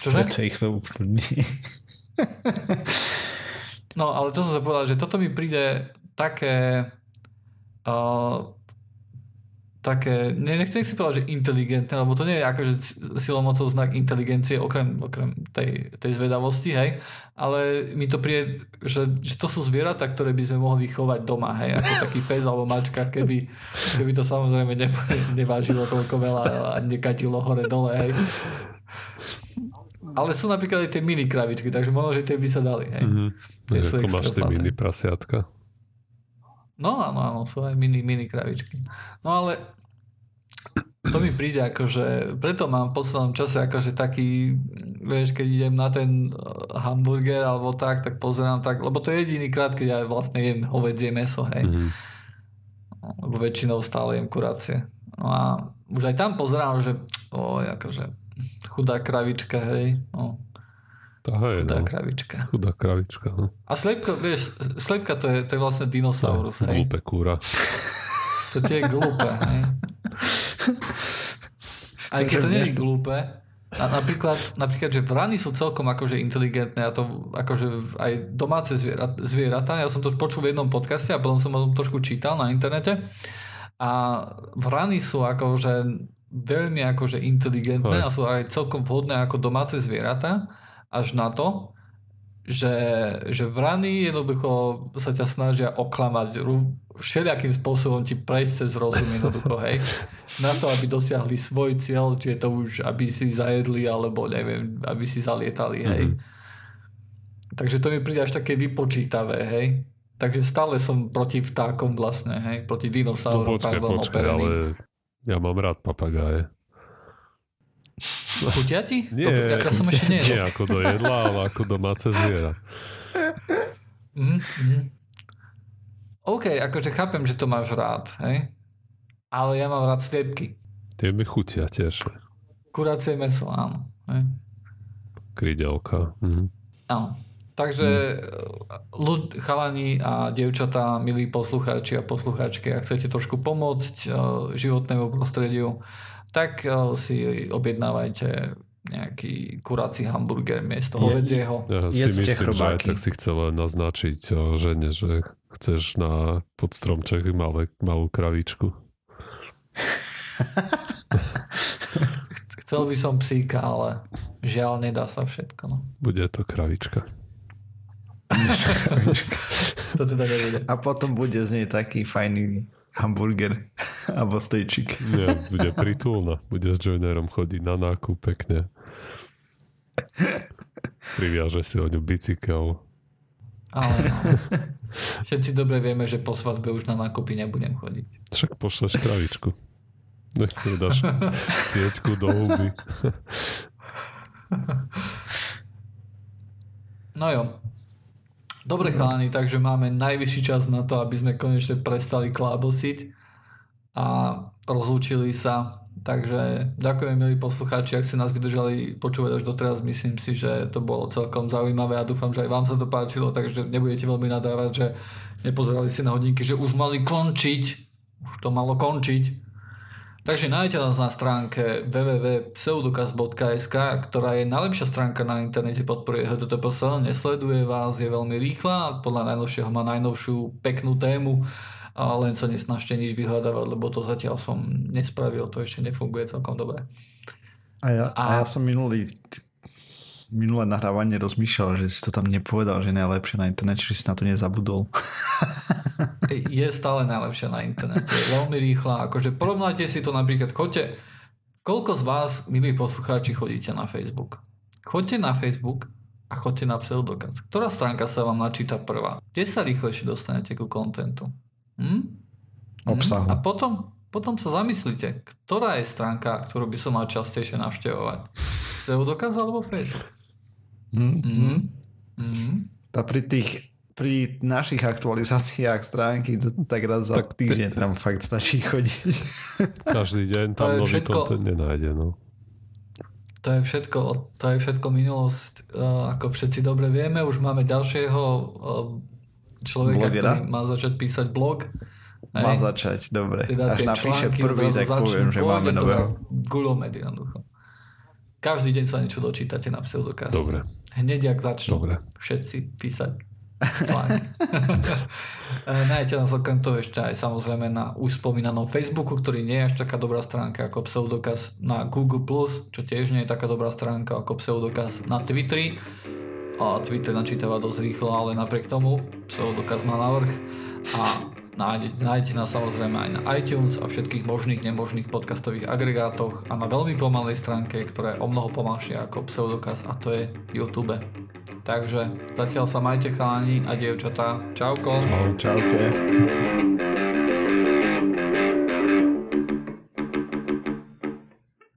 Čože? preto ich to ukludní. No, ale to som sa povedal, že toto mi príde také... Uh, také, ne, nechcem si povedať, že inteligentné, lebo to nie je akože silou mocou znak inteligencie, okrem, okrem tej, tej zvedavosti, hej, ale mi to príde, že, že to sú zvieratá, ktoré by sme mohli chovať doma, hej, ako taký [LAUGHS] pes alebo mačka, keby, keby to samozrejme ne, nevážilo toľko veľa a nekatilo hore dole, hej. Ale sú napríklad aj tie mini kravičky, takže možno, že tie by sa dali, hej. Mhm. Tie sú Ako extra máš tie mini prasiatka. No áno, áno, sú aj mini, mini kravičky. No ale to mi príde akože, preto mám v poslednom čase akože taký, vieš, keď idem na ten uh, hamburger alebo tak, tak pozerám tak, lebo to je jediný krát, keď ja vlastne jem hovedzie meso, hej. Mhm. Lebo väčšinou stále jem kuracie. No a už aj tam pozerám, že o, akože chudá kravička, hej. No, Tá je, chudá no. kravička. Chudá kravička, no. A slepka, vieš, slepka to je, to je vlastne dinosaurus, hej. Glúpe kúra. To tie je glúpe, hej. Aj keď to nie je glúpe, a napríklad, napríklad, že vrany sú celkom akože inteligentné a to akože aj domáce zviera, zvieratá. Ja som to počul v jednom podcaste a potom som o tom trošku čítal na internete. A vrany sú akože veľmi akože inteligentné Aj. a sú aj celkom vhodné ako domáce zvieratá až na to, že, že vrany jednoducho sa ťa snažia oklamať všelijakým spôsobom ti prejsť cez rozum jednoducho, hej. [LAUGHS] Na to, aby dosiahli svoj cieľ, či je to už, aby si zajedli, alebo neviem, aby si zalietali, hej. Mhm. Takže to mi príde až také vypočítavé, hej. Takže stále som proti vtákom vlastne, hej, proti No dinosaurom, počkaj, pardon, počkaj, ale ja mám rád papagáje. Chutia ti? Nie, to, ja, ja som ešte nie nejedol. ako do jedla, ale ako domáce zviera. Mhm, mhm. OK, akože chápem, že to máš rád, hej? Ale ja mám rád sliepky. Tie mi chutia tiež. Kuracie meso, áno. Hej? Krydelka. Mhm. áno. Takže ľud, chalani a dievčatá, milí poslucháči a poslucháčky, ak chcete trošku pomôcť uh, životnému prostrediu, tak uh, si objednávajte nejaký kurací hamburger miesto hovedzieho. Ja si myslím, chrobáky. že aj tak si chcel len naznačiť žene, že chceš na podstromček malé, malú kravičku. [LAUGHS] Chcel by som psíka, ale žiaľ nedá sa všetko. No. Bude to kravička. [LAUGHS] to teda nebude. A potom bude z nej taký fajný hamburger [LAUGHS] alebo stejčik. Nie, bude pritulná. Bude s joinerom chodiť na nákup pekne. Priviaže si o ňu bicykel. Ale no. Všetci dobre vieme, že po svadbe už na nákupy nebudem chodiť. Však pošleš kravičku. Nech mi dáš sieťku do huby. No jo. Dobre chalani, takže máme najvyšší čas na to, aby sme konečne prestali klábosiť a rozlúčili sa. Takže ďakujem milí poslucháči, ak ste nás vydržali počúvať až doteraz. Myslím si, že to bolo celkom zaujímavé a dúfam, že aj vám sa to páčilo, takže nebudete veľmi nadávať, že nepozerali si na hodinky, že už mali končiť. Už to malo končiť. Takže nájdete nás na stránke www.pseudokaz.sk, ktorá je najlepšia stránka na internete, podporuje HTTPS, nesleduje vás, je veľmi rýchla, podľa najnovšieho má najnovšiu peknú tému, a len sa nesnažte nič vyhľadávať, lebo to zatiaľ som nespravil, to ešte nefunguje celkom dobre. A ja, a... a ja som minulý minulé nahrávanie rozmýšľal, že si to tam nepovedal, že najlepšie na internete, že si na to nezabudol. [LAUGHS] [LAUGHS] je stále najlepšia na internete. Je veľmi rýchla. Akože porovnajte si to napríklad, chodte, koľko z vás, milí poslucháči, chodíte na Facebook? Chodte na Facebook a chodte na pseudokaz. Ktorá stránka sa vám načíta prvá? Kde sa rýchlejšie dostanete ku kontentu? Hm? Obsahu. A potom, potom sa zamyslite, ktorá je stránka, ktorú by som mal častejšie navštevovať. Pseudokaz alebo Facebook? Mm-hmm. Mm-hmm. A pri tých pri našich aktualizáciách stránky to tak raz za tak týždeň tam fakt stačí chodiť. Každý deň tam nový všetko, content nenájde. No. To je všetko, to je všetko minulosť. Ako všetci dobre vieme, už máme ďalšieho človeka, Blogera? ktorý má začať písať blog. Má začať, dobre. Teda Až napíše prvý, tak poviem, že máme nového. Gulomed jednoducho. Každý deň sa niečo dočítate na pseudokaste. Dobre. Hneď, ak začnú Dobre. všetci písať Nájdete [LAUGHS] nás okrem toho ešte aj samozrejme na už spomínanom Facebooku, ktorý nie je až taká dobrá stránka ako pseudokaz na Google+, čo tiež nie je taká dobrá stránka ako pseudokaz na Twitteri. A Twitter načítava dosť rýchlo, ale napriek tomu pseudokaz má navrh. A nájdete nás samozrejme aj na iTunes a všetkých možných, nemožných podcastových agregátoch a na veľmi pomalej stránke, ktorá je o mnoho pomalšia ako pseudokaz a to je YouTube. Takže zatiaľ sa majte chalani a dievčatá. Čauko. Čau, čaute.